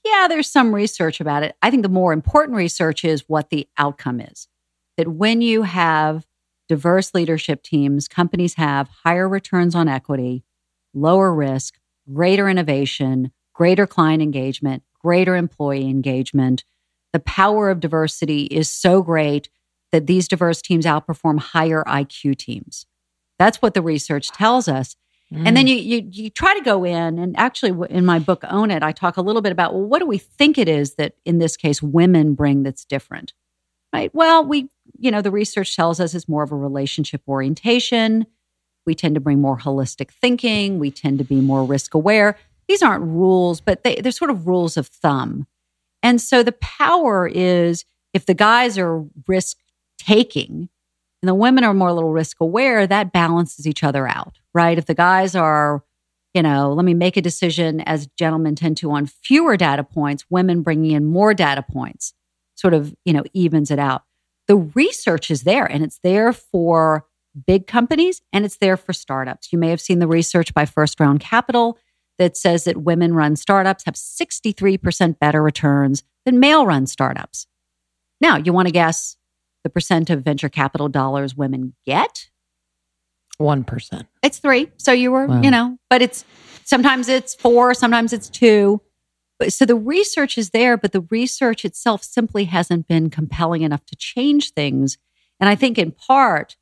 Speaker 1: Yeah, there's some research about it. I think the more important research is what the outcome is. That when you have diverse leadership teams, companies have higher returns on equity, lower risk, greater innovation, greater client engagement, greater employee engagement. The power of diversity is so great that these diverse teams outperform higher IQ teams. That's what the research tells us. And then mm. you, you you try to go in, and actually in my book Own It, I talk a little bit about well, what do we think it is that in this case women bring that's different, right? Well, we you know the research tells us it's more of a relationship orientation. We tend to bring more holistic thinking. We tend to be more risk aware. These aren't rules, but they, they're sort of rules of thumb. And so the power is if the guys are risk taking and the women are more little risk aware, that balances each other out, right? If the guys are, you know, let me make a decision as gentlemen tend to on fewer data points, women bringing in more data points sort of, you know, evens it out. The research is there and it's there for big companies and it's there for startups. You may have seen the research by First Round Capital that says that women run startups have 63% better returns than male run startups. Now, you want to guess the percent of venture capital dollars women get?
Speaker 3: one percent.
Speaker 1: It's three. So you were,
Speaker 3: Wow.
Speaker 1: you know, but it's sometimes it's four, sometimes it's two. But so the research is there, but the research itself simply hasn't been compelling enough to change things. And I think in part,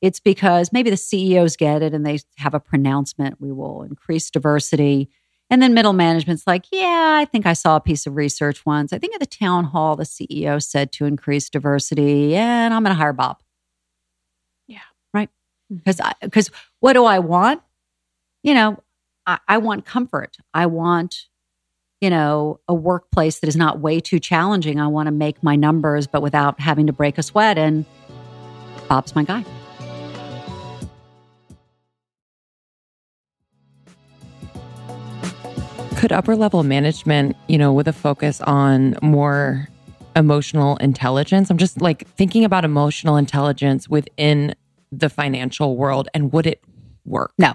Speaker 1: it's because maybe the CEOs get it and they have a pronouncement we will increase diversity. And then middle management's like, yeah, I think I saw a piece of research once. I think at the town hall, the CEO said to increase diversity, and I'm going to hire Bob.
Speaker 2: Yeah.
Speaker 1: Right. Mm-hmm. Because because what do I want? You know, I, I want comfort. I want, you know, a workplace that is not way too challenging. I want to make my numbers, but without having to break a sweat. And Bob's my guy.
Speaker 3: Could upper level management, you know, with a focus on more emotional intelligence? I'm just like thinking about emotional intelligence within the financial world and would it work?
Speaker 1: No.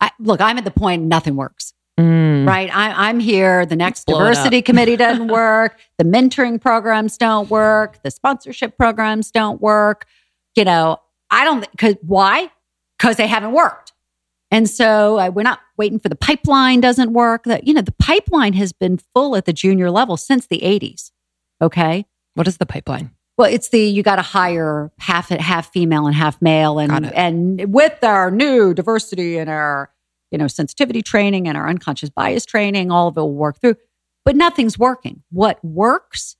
Speaker 1: I, look, I'm at the point nothing works.
Speaker 3: Mm.
Speaker 1: right? I, I'm here. The next
Speaker 3: Blow
Speaker 1: diversity committee doesn't work. The mentoring programs don't work. The sponsorship programs don't work. You know, I don't, because why? Because they haven't worked. And so uh, we're not waiting for the pipeline doesn't work. That, you know, the pipeline has been full at the junior level since the 80s. Okay.
Speaker 3: What is the pipeline?
Speaker 1: Well, it's the you got to hire half half female and half male, and and with our new diversity and our you know sensitivity training and our unconscious bias training, all of it will work through. but nothing's working. What works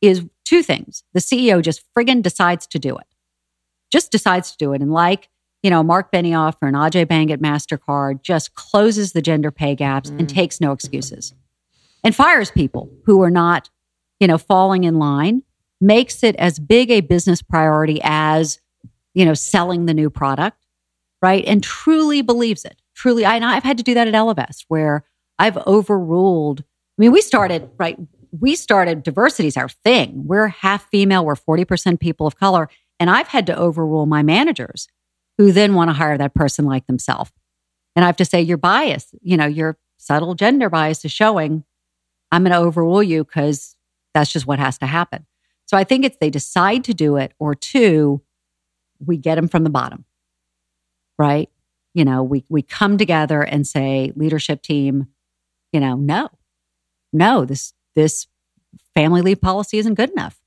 Speaker 1: is two things. The CEO just friggin' decides to do it, just decides to do it. And like, you know, Mark Benioff or an Ajay Banga at MasterCard just closes the gender pay gaps and mm. takes no excuses and fires people who are not, you know, falling in line, makes it as big a business priority as, you know, selling the new product, right? And truly believes it. Truly, I, and I've had to do that at Ellevest where I've overruled. I mean, we started, right? We started diversity is our thing. We're half female, we're 40% people of color. And I've had to overrule my managers who then want to hire that person like themselves. And I have to say, your bias, you know, your subtle gender bias is showing. I'm going to overrule you because that's just what has to happen. So I think it's they decide to do it, or two, we get them from the bottom, right? You know, we we come together and say, leadership team, you know, no, no, this this family leave policy isn't good enough,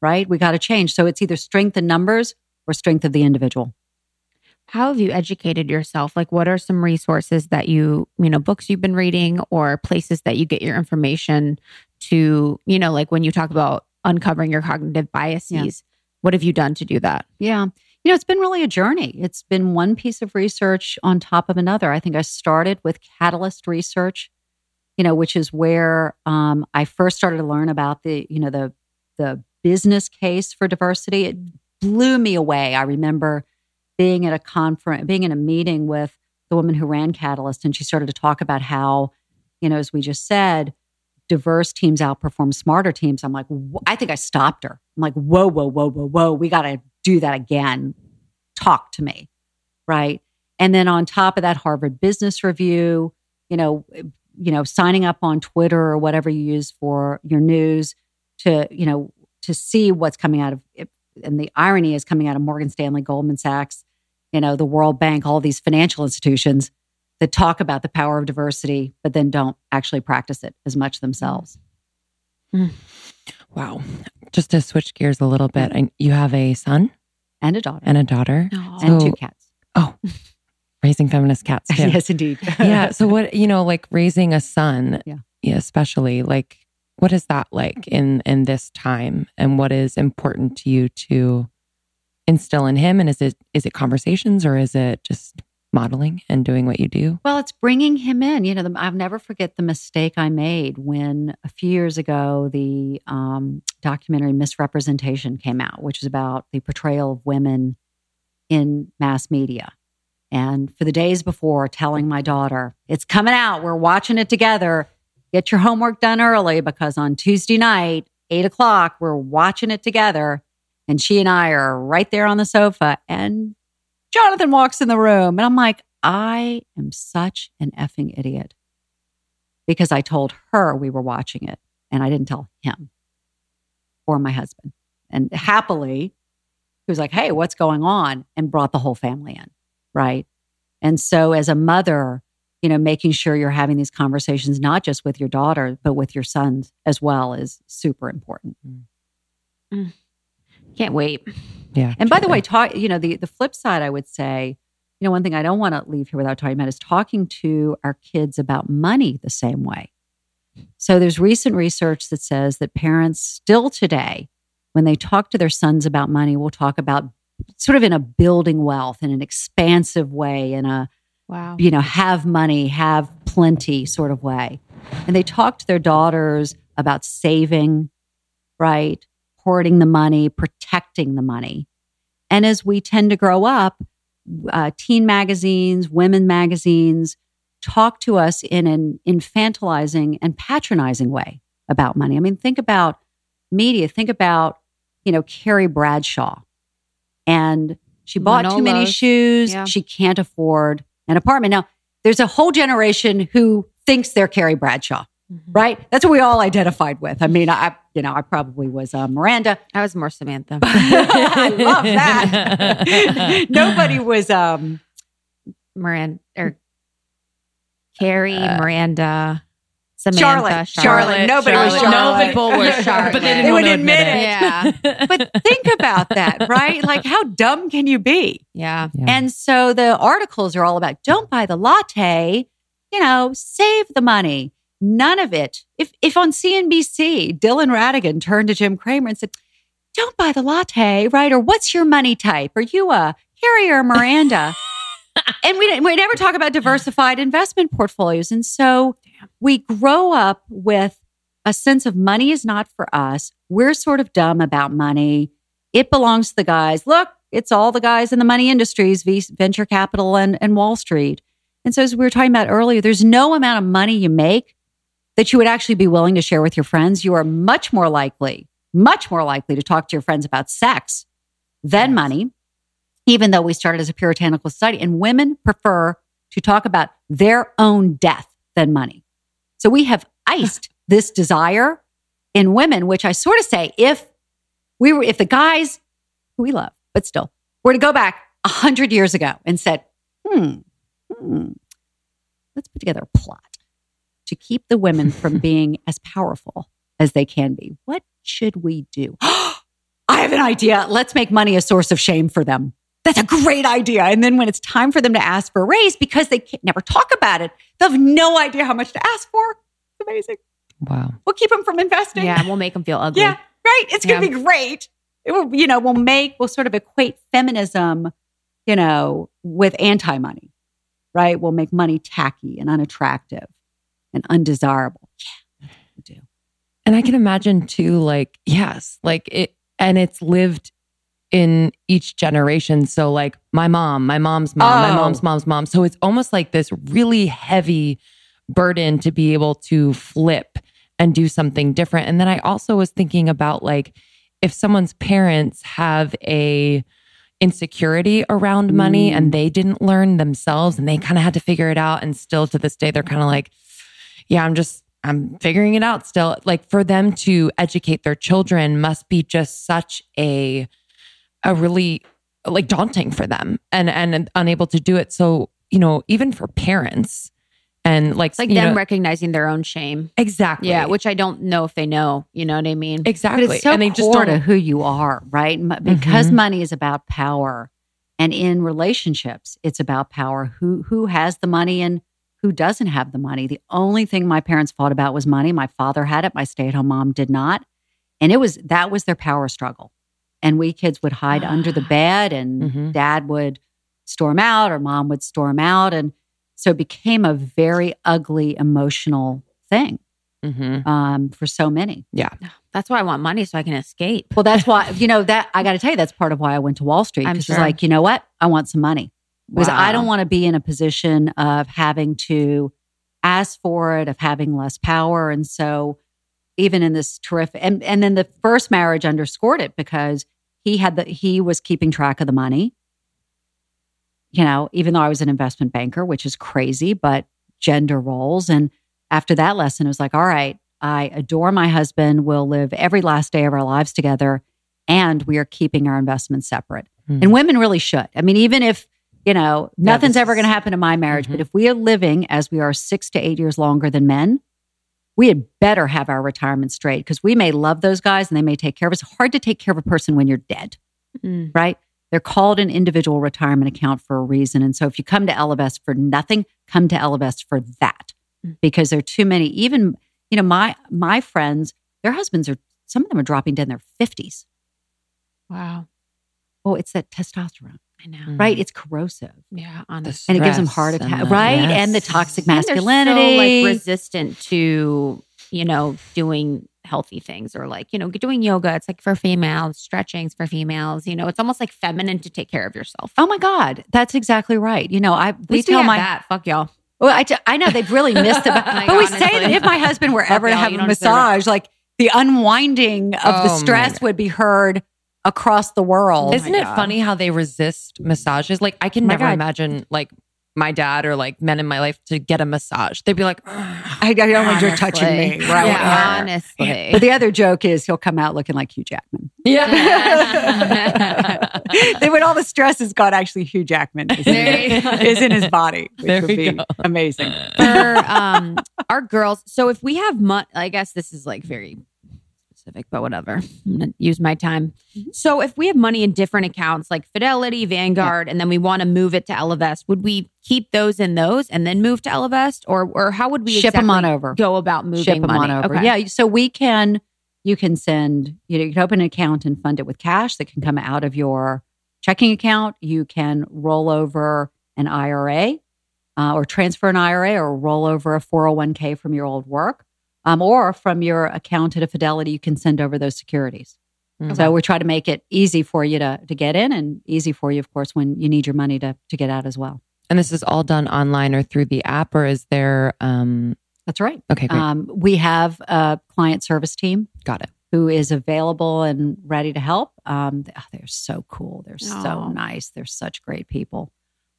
Speaker 1: right? We got to change. So it's either strength in numbers or strength of the individual.
Speaker 2: How have you educated yourself? Like, what are some resources that you, you know, books you've been reading or places that you get your information to, you know, like when you talk about uncovering your cognitive biases,
Speaker 1: Yeah.
Speaker 2: what have you done to do that?
Speaker 1: Yeah. You know, it's been really a journey. It's been one piece of research on top of another. I think I started with Catalyst Research, you know, which is where um, I first started to learn about the, you know, the the business case for diversity. It blew me away. I remember being at a conference, being in a meeting with the woman who ran Catalyst, and she started to talk about how, you know, as we just said, diverse teams outperform smarter teams. I'm like, wh- I think I stopped her. I'm like, whoa, whoa, whoa, whoa, whoa. We got to do that again. Talk to me. Right. And then on top of that, Harvard Business Review, you know, you know, signing up on Twitter or whatever you use for your news to, you know, to see what's coming out of. And the irony is coming out of Morgan Stanley, Goldman Sachs, you know, the World Bank, all these financial institutions that talk about the power of diversity, but then don't actually practice it as much themselves. Hmm.
Speaker 3: Wow. Just to switch gears a little bit, I, you have a son
Speaker 1: And a daughter.
Speaker 3: and a daughter.
Speaker 1: and
Speaker 3: So-
Speaker 1: two cats.
Speaker 3: Oh, raising feminist cats too.
Speaker 1: yes, indeed.
Speaker 3: yeah. So what you know, like raising a son,
Speaker 1: Yeah.
Speaker 3: especially like what is that like in in this time, and what is important to you to instill in him? And is it is it conversations or is it just modeling and doing what you do?
Speaker 1: Well, it's bringing him in. You know, the, I'll never forget the mistake I made when a few years ago the um, documentary Miss Representation came out, which was about the portrayal of women in mass media. And for the days before, telling my daughter, it's coming out, we're watching it together. Get your homework done early because on Tuesday night, eight o'clock, we're watching it together. And she and I are right there on the sofa. And Jonathan walks in the room, and I'm like, I am such an effing idiot because I told her we were watching it and I didn't tell him or my husband. And happily, he was like, Hey, what's going on? And brought the whole family in. Right. And so, as a mother, you know, making sure you're having these conversations, not just with your daughter, but with your sons as well, is super important. Mm.
Speaker 2: Can't wait.
Speaker 3: Yeah.
Speaker 1: And by the
Speaker 3: truly.
Speaker 1: way, talk, you know, the, the flip side, I would say, you know, one thing I don't want to leave here without talking about is talking to our kids about money the same way. So there's recent research that says that parents still today, when they talk to their sons about money, will talk about sort of in a building wealth in an expansive way, in a,
Speaker 2: Wow.
Speaker 1: you know, have money, have plenty sort of way. And they talk to their daughters about saving, right? Hoarding the money, protecting the money. And as we tend to grow up, uh, teen magazines, women magazines talk to us in an infantilizing and patronizing way about money. I mean, think about media, think about, you know, Carrie Bradshaw. And she bought too many shoes.
Speaker 2: Yeah.
Speaker 1: She can't afford an apartment. Now, there's a whole generation who thinks they're Carrie Bradshaw, right? That's what we all identified with. I mean, I, you know, I probably was uh, Miranda.
Speaker 2: I was more Samantha.
Speaker 1: I love that. Nobody was, um,
Speaker 2: Miranda or Carrie, Miranda, Samantha,
Speaker 1: Charlotte. Charlotte. Nobody was
Speaker 2: Charlotte.
Speaker 1: Charlotte.
Speaker 2: People were Charlotte.
Speaker 3: But they didn't
Speaker 1: They
Speaker 3: want
Speaker 1: would
Speaker 3: to
Speaker 1: admit
Speaker 3: admit
Speaker 1: it.
Speaker 3: it.
Speaker 2: Yeah.
Speaker 1: but think about that, right? Like, how dumb can you be?
Speaker 2: Yeah.
Speaker 3: Yeah.
Speaker 1: And so the articles are all about don't buy the latte, you know, save the money. None of it. if if on CNBC Dylan Ratigan turned to Jim Cramer and said, "Don't buy the latte, right? Or what's your money type? Are you a Harry or Miranda?" and we we never talk about diversified investment portfolios, and so we grow up with a sense of money is not for us. We're sort of dumb about money. It belongs to the guys. Look, it's all the guys in the money industries, venture capital and, and Wall Street. And so, as we were talking about earlier, there's no amount of money you make that you would actually be willing to share with your friends. You are much more likely, much more likely to talk to your friends about sex than yes. money, even though we started as a puritanical society. And women prefer to talk about their own death than money. So we have iced this desire in women, which I sort of say, if we were, if the guys who we love, but still, were to go back a hundred years ago and said, hmm, hmm, let's put together a plot to keep the women from being as powerful as they can be. What should we do? I have an idea. Let's make money a source of shame for them. That's a great idea. And then when it's time for them to ask for a raise, because they never talk about it, they'll have no idea how much to ask for. It's amazing.
Speaker 3: Wow.
Speaker 1: We'll keep them from investing.
Speaker 2: Yeah, we'll make them feel ugly.
Speaker 1: Yeah, right. It's going to yeah. be great. It will, you know, we'll make, we'll sort of equate feminism, you know, with anti money, right? We'll make money tacky and unattractive and undesirable. Yeah, we do.
Speaker 3: And I can imagine too, like, yes, like it, and it's lived in each generation. So, like, my mom, my mom's mom, oh. my mom's mom's mom. So it's almost like this really heavy burden to be able to flip and do something different. And then I also was thinking about like if someone's parents have a insecurity around money mm. and they didn't learn themselves and they kind of had to figure it out and still to this day they're kind of like yeah, I'm just I'm figuring it out still. Like for them to educate their children must be just such a a really like daunting for them and and unable to do it. So, you know, even for parents, and like
Speaker 2: it's like them know, recognizing their own shame.
Speaker 3: Exactly.
Speaker 2: Yeah, which I don't know if they know. You know what I mean?
Speaker 3: Exactly.
Speaker 1: But it's so and they just don't know who you are, right? Because mm-hmm. money is about power, and in relationships, it's about power. Who who has the money and who doesn't have the money? The only thing my parents fought about was money. My father had it. My stay at home mom did not, and it was that was their power struggle. And we kids would hide under the bed, and mm-hmm. dad would storm out, or mom would storm out, and so it became a very ugly emotional thing mm-hmm. um, for so many.
Speaker 3: Yeah.
Speaker 2: That's why I want money so I can escape.
Speaker 1: Well, that's why, you know, that I got to tell you, that's part of why I went to Wall Street. Because sure. it's like, you know what? I want some money. Because wow. I don't want to be in a position of having to ask for it, of having less power. And so, even in this terrific, and, and then the first marriage underscored it because he had the, he was keeping track of the money you know, even though I was an investment banker, which is crazy, but gender roles. And after that lesson, it was like, all right, I adore my husband. We'll live every last day of our lives together. And we are keeping our investments separate. Mm-hmm. And women really should. I mean, even if, you know, nothing's yeah, ever going to happen in my marriage, mm-hmm. but if we are living as we are six to eight years longer than men, we had better have our retirement straight because we may love those guys and they may take care of us. It's hard to take care of a person when you're dead, mm. right? They're called an individual retirement account for a reason. And so if you come to Ellevest for nothing, come to Ellevest for that mm. because there are too many. Even, you know, my my friends, their husbands are some of them are dropping dead in their 50s.
Speaker 2: Wow.
Speaker 1: Oh, it's that testosterone.
Speaker 2: I know.
Speaker 1: Right? It's corrosive.
Speaker 2: Yeah, on
Speaker 1: the and it gives them heart attack. Right? Yes. And the toxic masculinity.
Speaker 2: So, like resistant to, you know, doing healthy things or like, you know, doing yoga. It's like for females, stretching's for females. You know, it's almost like feminine to take care of yourself.
Speaker 1: Oh my God. That's exactly right. You know, I we tell my
Speaker 2: that. Fuck y'all.
Speaker 1: Well, I, I know they've really missed it. like, oh but we say that if my husband were ever to have a massage, like the unwinding of oh the stress would be heard across the world.
Speaker 3: Isn't it God. funny how they resist massages? Like I can oh never God. imagine like my dad or like men in my life to get a massage. They'd be like,
Speaker 1: I, I don't want you touching me.
Speaker 2: Right. Yeah, honestly.
Speaker 1: But the other joke is he'll come out looking like Hugh Jackman.
Speaker 3: Yeah.
Speaker 1: then when all the stress is gone, actually Hugh Jackman is, in, is in his body, which there would be go. amazing.
Speaker 2: For um, our girls. So if we have money, I guess this is like very specific, but whatever. I'm going to use my time. So if we have money in different accounts like Fidelity, Vanguard, and then we want to move it to Ellevest, would we keep those in those and then move to Ellevest? Or or how would we
Speaker 1: ship them on over.
Speaker 2: Go about moving
Speaker 1: ship them
Speaker 2: money?
Speaker 1: on over.
Speaker 2: Okay.
Speaker 1: Yeah. So we can, you can send, you know, you can open an account and fund it with cash that can come out of your checking account. You can roll over an IRA uh, or transfer an IRA or roll over a 401k from your old work. Um, or from your account at a Fidelity, you can send over those securities.
Speaker 3: Mhm.
Speaker 1: So we try to make it easy for you to, to get in and easy for you, of course, when you need your money to, to get out as well.
Speaker 3: And this is all done online or through the app, or is there? Um,
Speaker 1: That's right.
Speaker 3: okay, great,
Speaker 1: Um, we have a client service team
Speaker 3: got it.
Speaker 1: who is available and ready to help. Um, oh, they're so cool. They're so nice. They're such great people.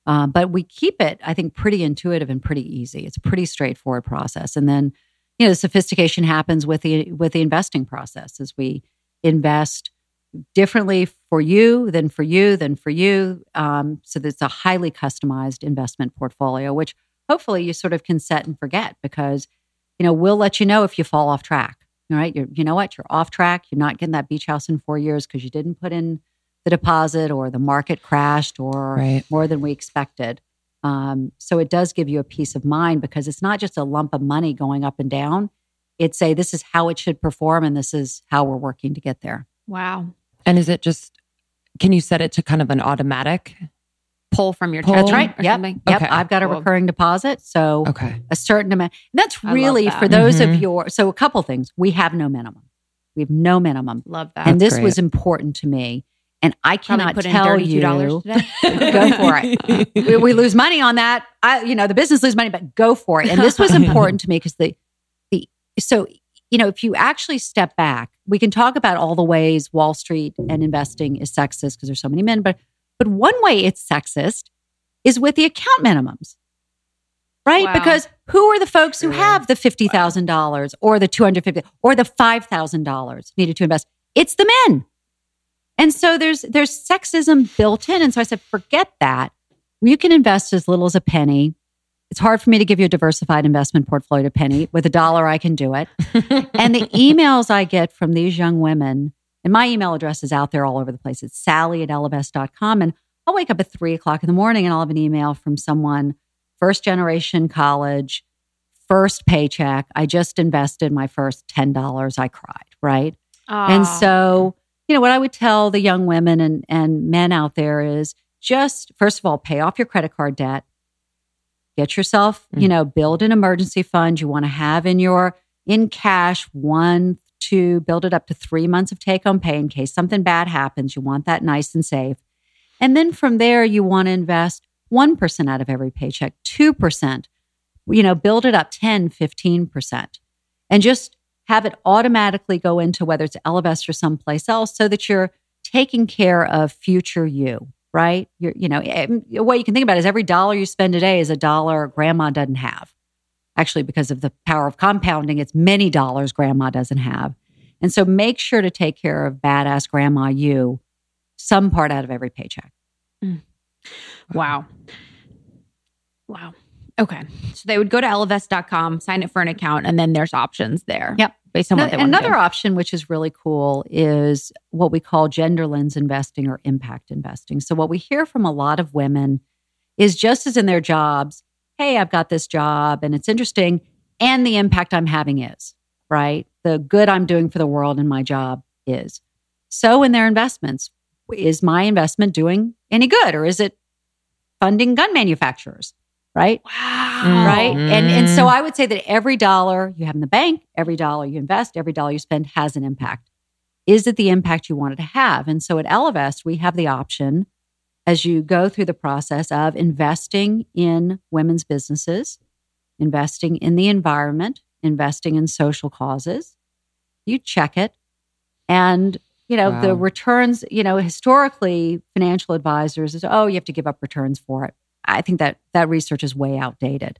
Speaker 1: Um, but we keep it, I think, pretty intuitive and pretty easy. It's a pretty straightforward process. And then, you know, the sophistication happens with the with the investing process as we invest differently for you than for you than for you. Um, so that's a highly customized investment portfolio, which hopefully you sort of can set and forget because, you know, we'll let you know if you fall off track. All right. You're, you know what? You're off track. You're not getting that beach house in four years because you didn't put in the deposit or the market crashed or
Speaker 3: Right.
Speaker 1: more than we expected. Um, so it does give you a peace of mind because it's not just a lump of money going up and down. It's a this is how it should perform and this is how we're working to get there.
Speaker 2: Wow.
Speaker 3: And is it just? Can you set it to kind of an automatic?
Speaker 2: Pull from your
Speaker 3: Pull.
Speaker 1: That's right.
Speaker 2: or
Speaker 1: Yep.
Speaker 2: something?
Speaker 1: Yep.
Speaker 3: Okay.
Speaker 1: I've got a
Speaker 2: Cool.
Speaker 1: recurring deposit. So
Speaker 3: Okay.
Speaker 1: a certain amount. And that's really
Speaker 2: that.
Speaker 1: for those
Speaker 3: Mhm.
Speaker 1: of your so a couple things. We have no minimum. We have no minimum.
Speaker 2: Love that.
Speaker 1: and
Speaker 3: That's
Speaker 1: this
Speaker 3: great.
Speaker 1: was important to me. And I cannot
Speaker 2: put in
Speaker 1: tell
Speaker 2: $32
Speaker 1: you
Speaker 2: today.
Speaker 1: go for it. we, we lose money on that. I, you know, the business lose money, but go for it. And this was important to me because the, the, so, you know, if you actually step back, we can talk about all the ways Wall Street and investing is sexist because there's so many men, but, but one way it's sexist is with the account minimums, right?
Speaker 2: Wow.
Speaker 1: Because who are the folks who have the $50,000 or the 250 or the $5,000 needed to invest? It's the men. And so there's there's sexism built in. And so I said, forget that. You can invest as little as a penny. It's hard for me to give you a diversified investment portfolio to penny. With a dollar, I can do it. and the emails I get from these young women, and my email address is out there all over the place. It's sallie at ellevest.com. And I'll wake up at three o'clock in the morning and I'll have an email from someone, first generation college, first paycheck. I just invested my first $10. I cried, right? And
Speaker 2: ah.
Speaker 1: so, you know, what I would tell the young women and, and men out there is just, first of all, pay off your credit card debt. Get yourself, mm. you know, build an emergency fund you want to have in your, in cash, one, two, build it up to three months of take home pay in case something bad happens. You want that nice and safe. And then from there, you want to invest 1% out of every paycheck, 2%, you know, build it up 10, 15%. And just have it automatically go into whether it's Ellevest or someplace else so that you're taking care of future you, right? You're, you know, what you can think about is every dollar you spend today is a dollar grandma doesn't have. Actually, because of the power of compounding, it's many dollars grandma doesn't have. And so make sure to take care of badass grandma you some part out of every paycheck. Mm.
Speaker 2: Wow. Wow. Okay. So they would go to ellevest.com, sign up for an account, and then there's options there.
Speaker 1: Yep.
Speaker 2: Based on what they want
Speaker 1: Another
Speaker 2: do.
Speaker 1: option, which is really cool, is what we call gender lens investing or impact investing. So, what we hear from a lot of women is just as in their jobs, hey, I've got this job and it's interesting, and the impact I'm having is, right? The good I'm doing for the world in my job is. So, in their investments, is my investment doing any good or is it funding gun manufacturers, right?
Speaker 2: Wow.
Speaker 1: right? And and so mm-hmm. I would say that every dollar you have in the bank, every dollar you invest, every dollar you spend has an impact. Is it the impact you wanted to have? And so at Ellevest, we have the option as you go through the process of investing in women's businesses, investing in the environment, investing in social causes. You check it. And, you know, the returns, you know, historically, financial advisors is, oh, you have to give up returns for it. I think that that research is way outdated.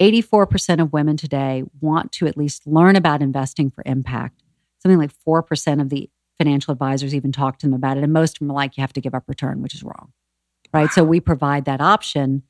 Speaker 1: 84% of women today want to at least learn about investing for impact. Something like 4% of the financial advisors even talk to them about it. And most of them are like, you have to give up return, which is wrong. Right. So we provide that option.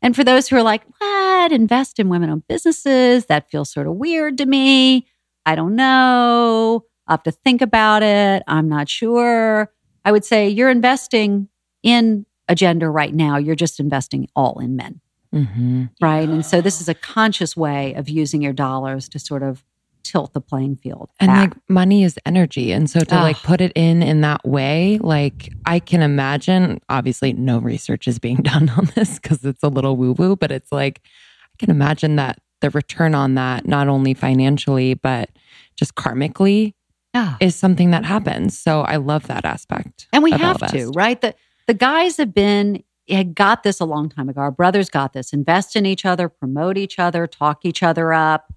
Speaker 1: And for those who are like, what? Invest in women owned businesses? That feels sort of weird to me. I don't know. I'll have to think about it. I'm not sure. I would say you're investing in a gender right now. You're just investing all in men.
Speaker 3: Mm-hmm.
Speaker 1: Right. And so this is a conscious way of using your dollars to sort of tilt the playing field.
Speaker 3: And
Speaker 1: back.
Speaker 3: like money is energy. And so to like put it in in that way, like I can imagine, obviously no research is being done on this because it's a little woo woo, but it's like, I can imagine that the return on that, not only financially, but just karmically
Speaker 1: Yeah.
Speaker 3: is something that happens. So I love that aspect.
Speaker 1: And we have to, right? The the guys have been had got this a long time ago. Our brothers got this. Invest in each other, promote each other, talk each other up,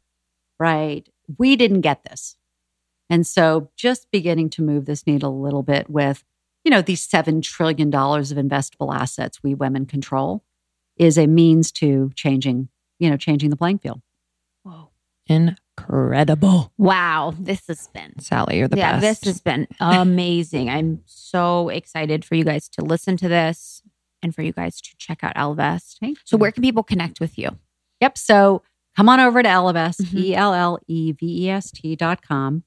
Speaker 1: right? We didn't get this. And so just beginning to move this needle a little bit with, you know, these $7 trillion of investable assets we women control is a means to changing, you know, changing the playing field.
Speaker 2: Whoa.
Speaker 3: Incredible.
Speaker 2: Wow. This has been
Speaker 3: Sallie, you're the best.
Speaker 2: yeah,
Speaker 3: best.
Speaker 2: this has been amazing. I'm so excited for you guys to listen to this and for you guys to check out Ellevest.
Speaker 1: Thank
Speaker 2: So
Speaker 1: you.
Speaker 2: where can people connect with you?
Speaker 1: Yep. So come on over to Ellevest,
Speaker 2: Mhm.
Speaker 1: E L L E V E S T dot com.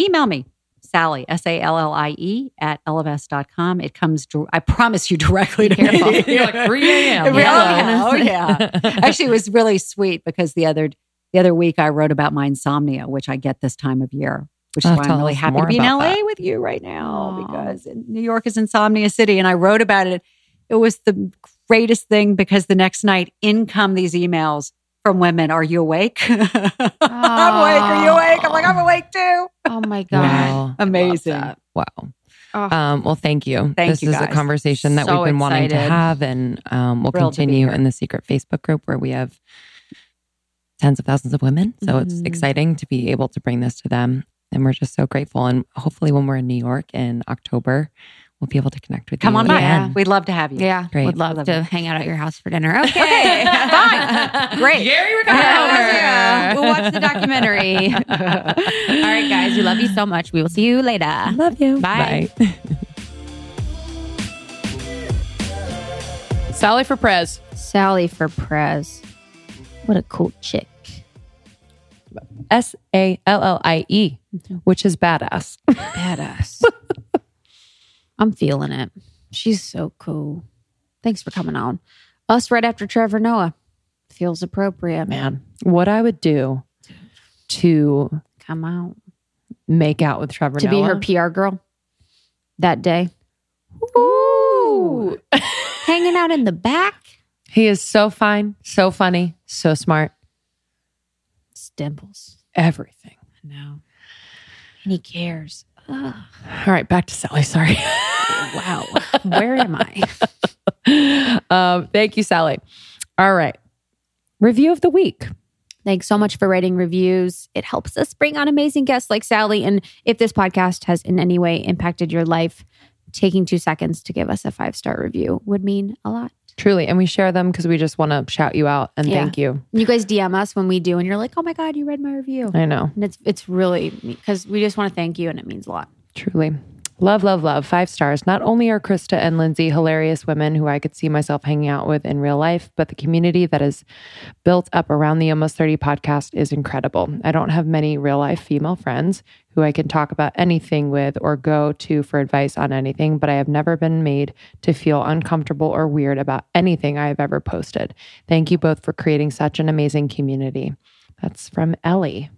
Speaker 1: Email me, Sallie, S A L L I E, at Ellevest dot com. It comes, dir- I promise you, directly to
Speaker 2: Careful.
Speaker 1: me.
Speaker 3: You're like 3 a.m.
Speaker 1: It really-
Speaker 3: Hello.
Speaker 1: Oh, yeah. Actually, it was really sweet because the other the other week I wrote about my insomnia, which I get this time of year, which is
Speaker 3: Oh,
Speaker 1: why I'm really happy
Speaker 3: more
Speaker 1: to be in LA
Speaker 3: that.
Speaker 1: with you right now
Speaker 2: Aw.
Speaker 1: because New York is insomnia city. And I wrote about it. It was the greatest thing because the next night in come these emails from women. Are you awake? I'm awake. Are you awake? I'm like, I'm awake too.
Speaker 2: Oh my God.
Speaker 3: Wow.
Speaker 1: Amazing.
Speaker 3: Wow.
Speaker 2: Oh.
Speaker 3: Um, well, thank you.
Speaker 1: Thank
Speaker 3: this
Speaker 1: you,
Speaker 3: is a conversation that
Speaker 2: So
Speaker 3: we've been wanting to have, and um, we'll
Speaker 1: Thrilled
Speaker 3: continue in the secret Facebook group where we have tens of thousands of women. So it's
Speaker 1: Mhm.
Speaker 3: exciting to be able to bring this to them, and we're just so grateful. And hopefully, when we're in New York in October, we'll be able to connect with
Speaker 1: Come
Speaker 3: you Come
Speaker 1: on by.
Speaker 3: again.
Speaker 1: We'd love to have you.
Speaker 2: Yeah.
Speaker 3: Great.
Speaker 2: We'd love
Speaker 1: Love
Speaker 2: to
Speaker 1: it.
Speaker 2: hang out at your house for dinner. Okay.
Speaker 1: Okay. Fine. Great.
Speaker 3: Gary, we're
Speaker 2: Come
Speaker 3: coming
Speaker 2: on over.
Speaker 1: Yeah.
Speaker 2: We'll watch the documentary. All right, guys. We love you so much. We will see you later.
Speaker 3: Love you.
Speaker 2: Bye.
Speaker 3: Bye.
Speaker 4: Sallie for Prez.
Speaker 2: Sallie for Prez. What a cool chick.
Speaker 3: S A L L I E, mm-hmm. which is badass.
Speaker 2: Badass. I'm feeling it. She's so cool. Thanks for coming on. Us right after Trevor Noah. Feels appropriate.
Speaker 3: Man, what I would do to
Speaker 2: Come out.
Speaker 3: make out with Trevor
Speaker 2: To be her PR girl that day.
Speaker 3: Ooh.
Speaker 2: Hanging out in the back.
Speaker 3: He is so fine, so funny, so smart.
Speaker 2: Dimples.
Speaker 3: Everything.
Speaker 2: No. And he cares. Ugh.
Speaker 3: All right, back to Sallie. Sorry.
Speaker 2: Wow. Where am I?
Speaker 3: um, thank you, Sallie. All right. Review of the week.
Speaker 2: Thanks so much for writing reviews. It helps us bring on amazing guests like Sallie. And if this podcast has in any way impacted your life, taking two seconds to give us a five star review would mean a lot.
Speaker 3: Truly. And we share them because we just want to shout you out and
Speaker 2: Yeah.
Speaker 3: thank you.
Speaker 2: You guys DM us when we do, and you're like, "Oh my god, you read my review,"
Speaker 3: I know.
Speaker 2: and it's it's really because we just want to thank you, and it means a lot.
Speaker 3: Truly. Love, love, love. Five stars. Not only are Krista and Lindsey hilarious women who I could see myself hanging out with in real life, but the community that is built up around the Almost 30 podcast is incredible. I don't have many real life female friends who I can talk about anything with or go to for advice on anything, but I have never been made to feel uncomfortable or weird about anything I have ever posted. Thank you both for creating such an amazing community. That's from Ellie.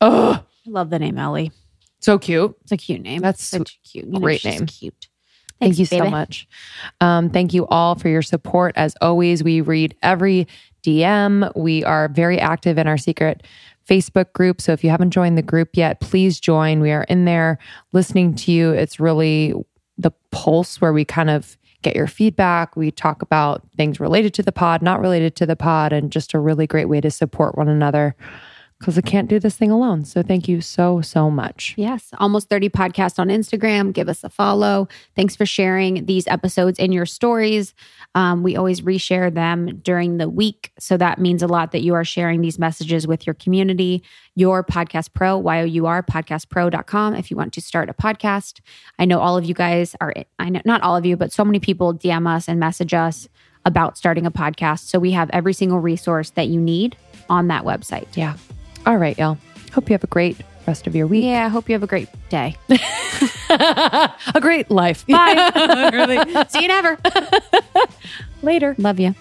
Speaker 3: Oh,
Speaker 2: I love the name Ellie.
Speaker 3: So cute.
Speaker 2: It's a cute name.
Speaker 3: That's
Speaker 2: such a cute, you know,
Speaker 3: great name.
Speaker 2: Cute.
Speaker 3: Thank
Speaker 2: Thanks,
Speaker 3: you so much. Um, thank you all for your support. As always, we read every DM. We are very active in our secret Facebook group. So if you haven't joined the group yet, please join. We are in there listening to you. It's really the pulse where we kind of get your feedback. We talk about things related to the pod, not related to the pod, and just a really great way to support one another because I can't do this thing alone. So thank you so, so much.
Speaker 2: Yes, almost 30 podcast on Instagram. Give us a follow. Thanks for sharing these episodes in your stories. Um, we always reshare them during the week. So that means a lot that you are sharing these messages with your community. Your podcast pro, Y O U R, podcastpro.com, if you want to start a podcast. I know all of you guys are, I know not all of you, but so many people DM us and message us about starting a podcast. So we have every single resource that you need on that website.
Speaker 3: Yeah. All right, y'all. Hope you have a great rest of your week.
Speaker 2: Yeah, I hope you have a great day.
Speaker 3: a great life.
Speaker 2: Bye. See you never.
Speaker 3: Later.
Speaker 2: Love you.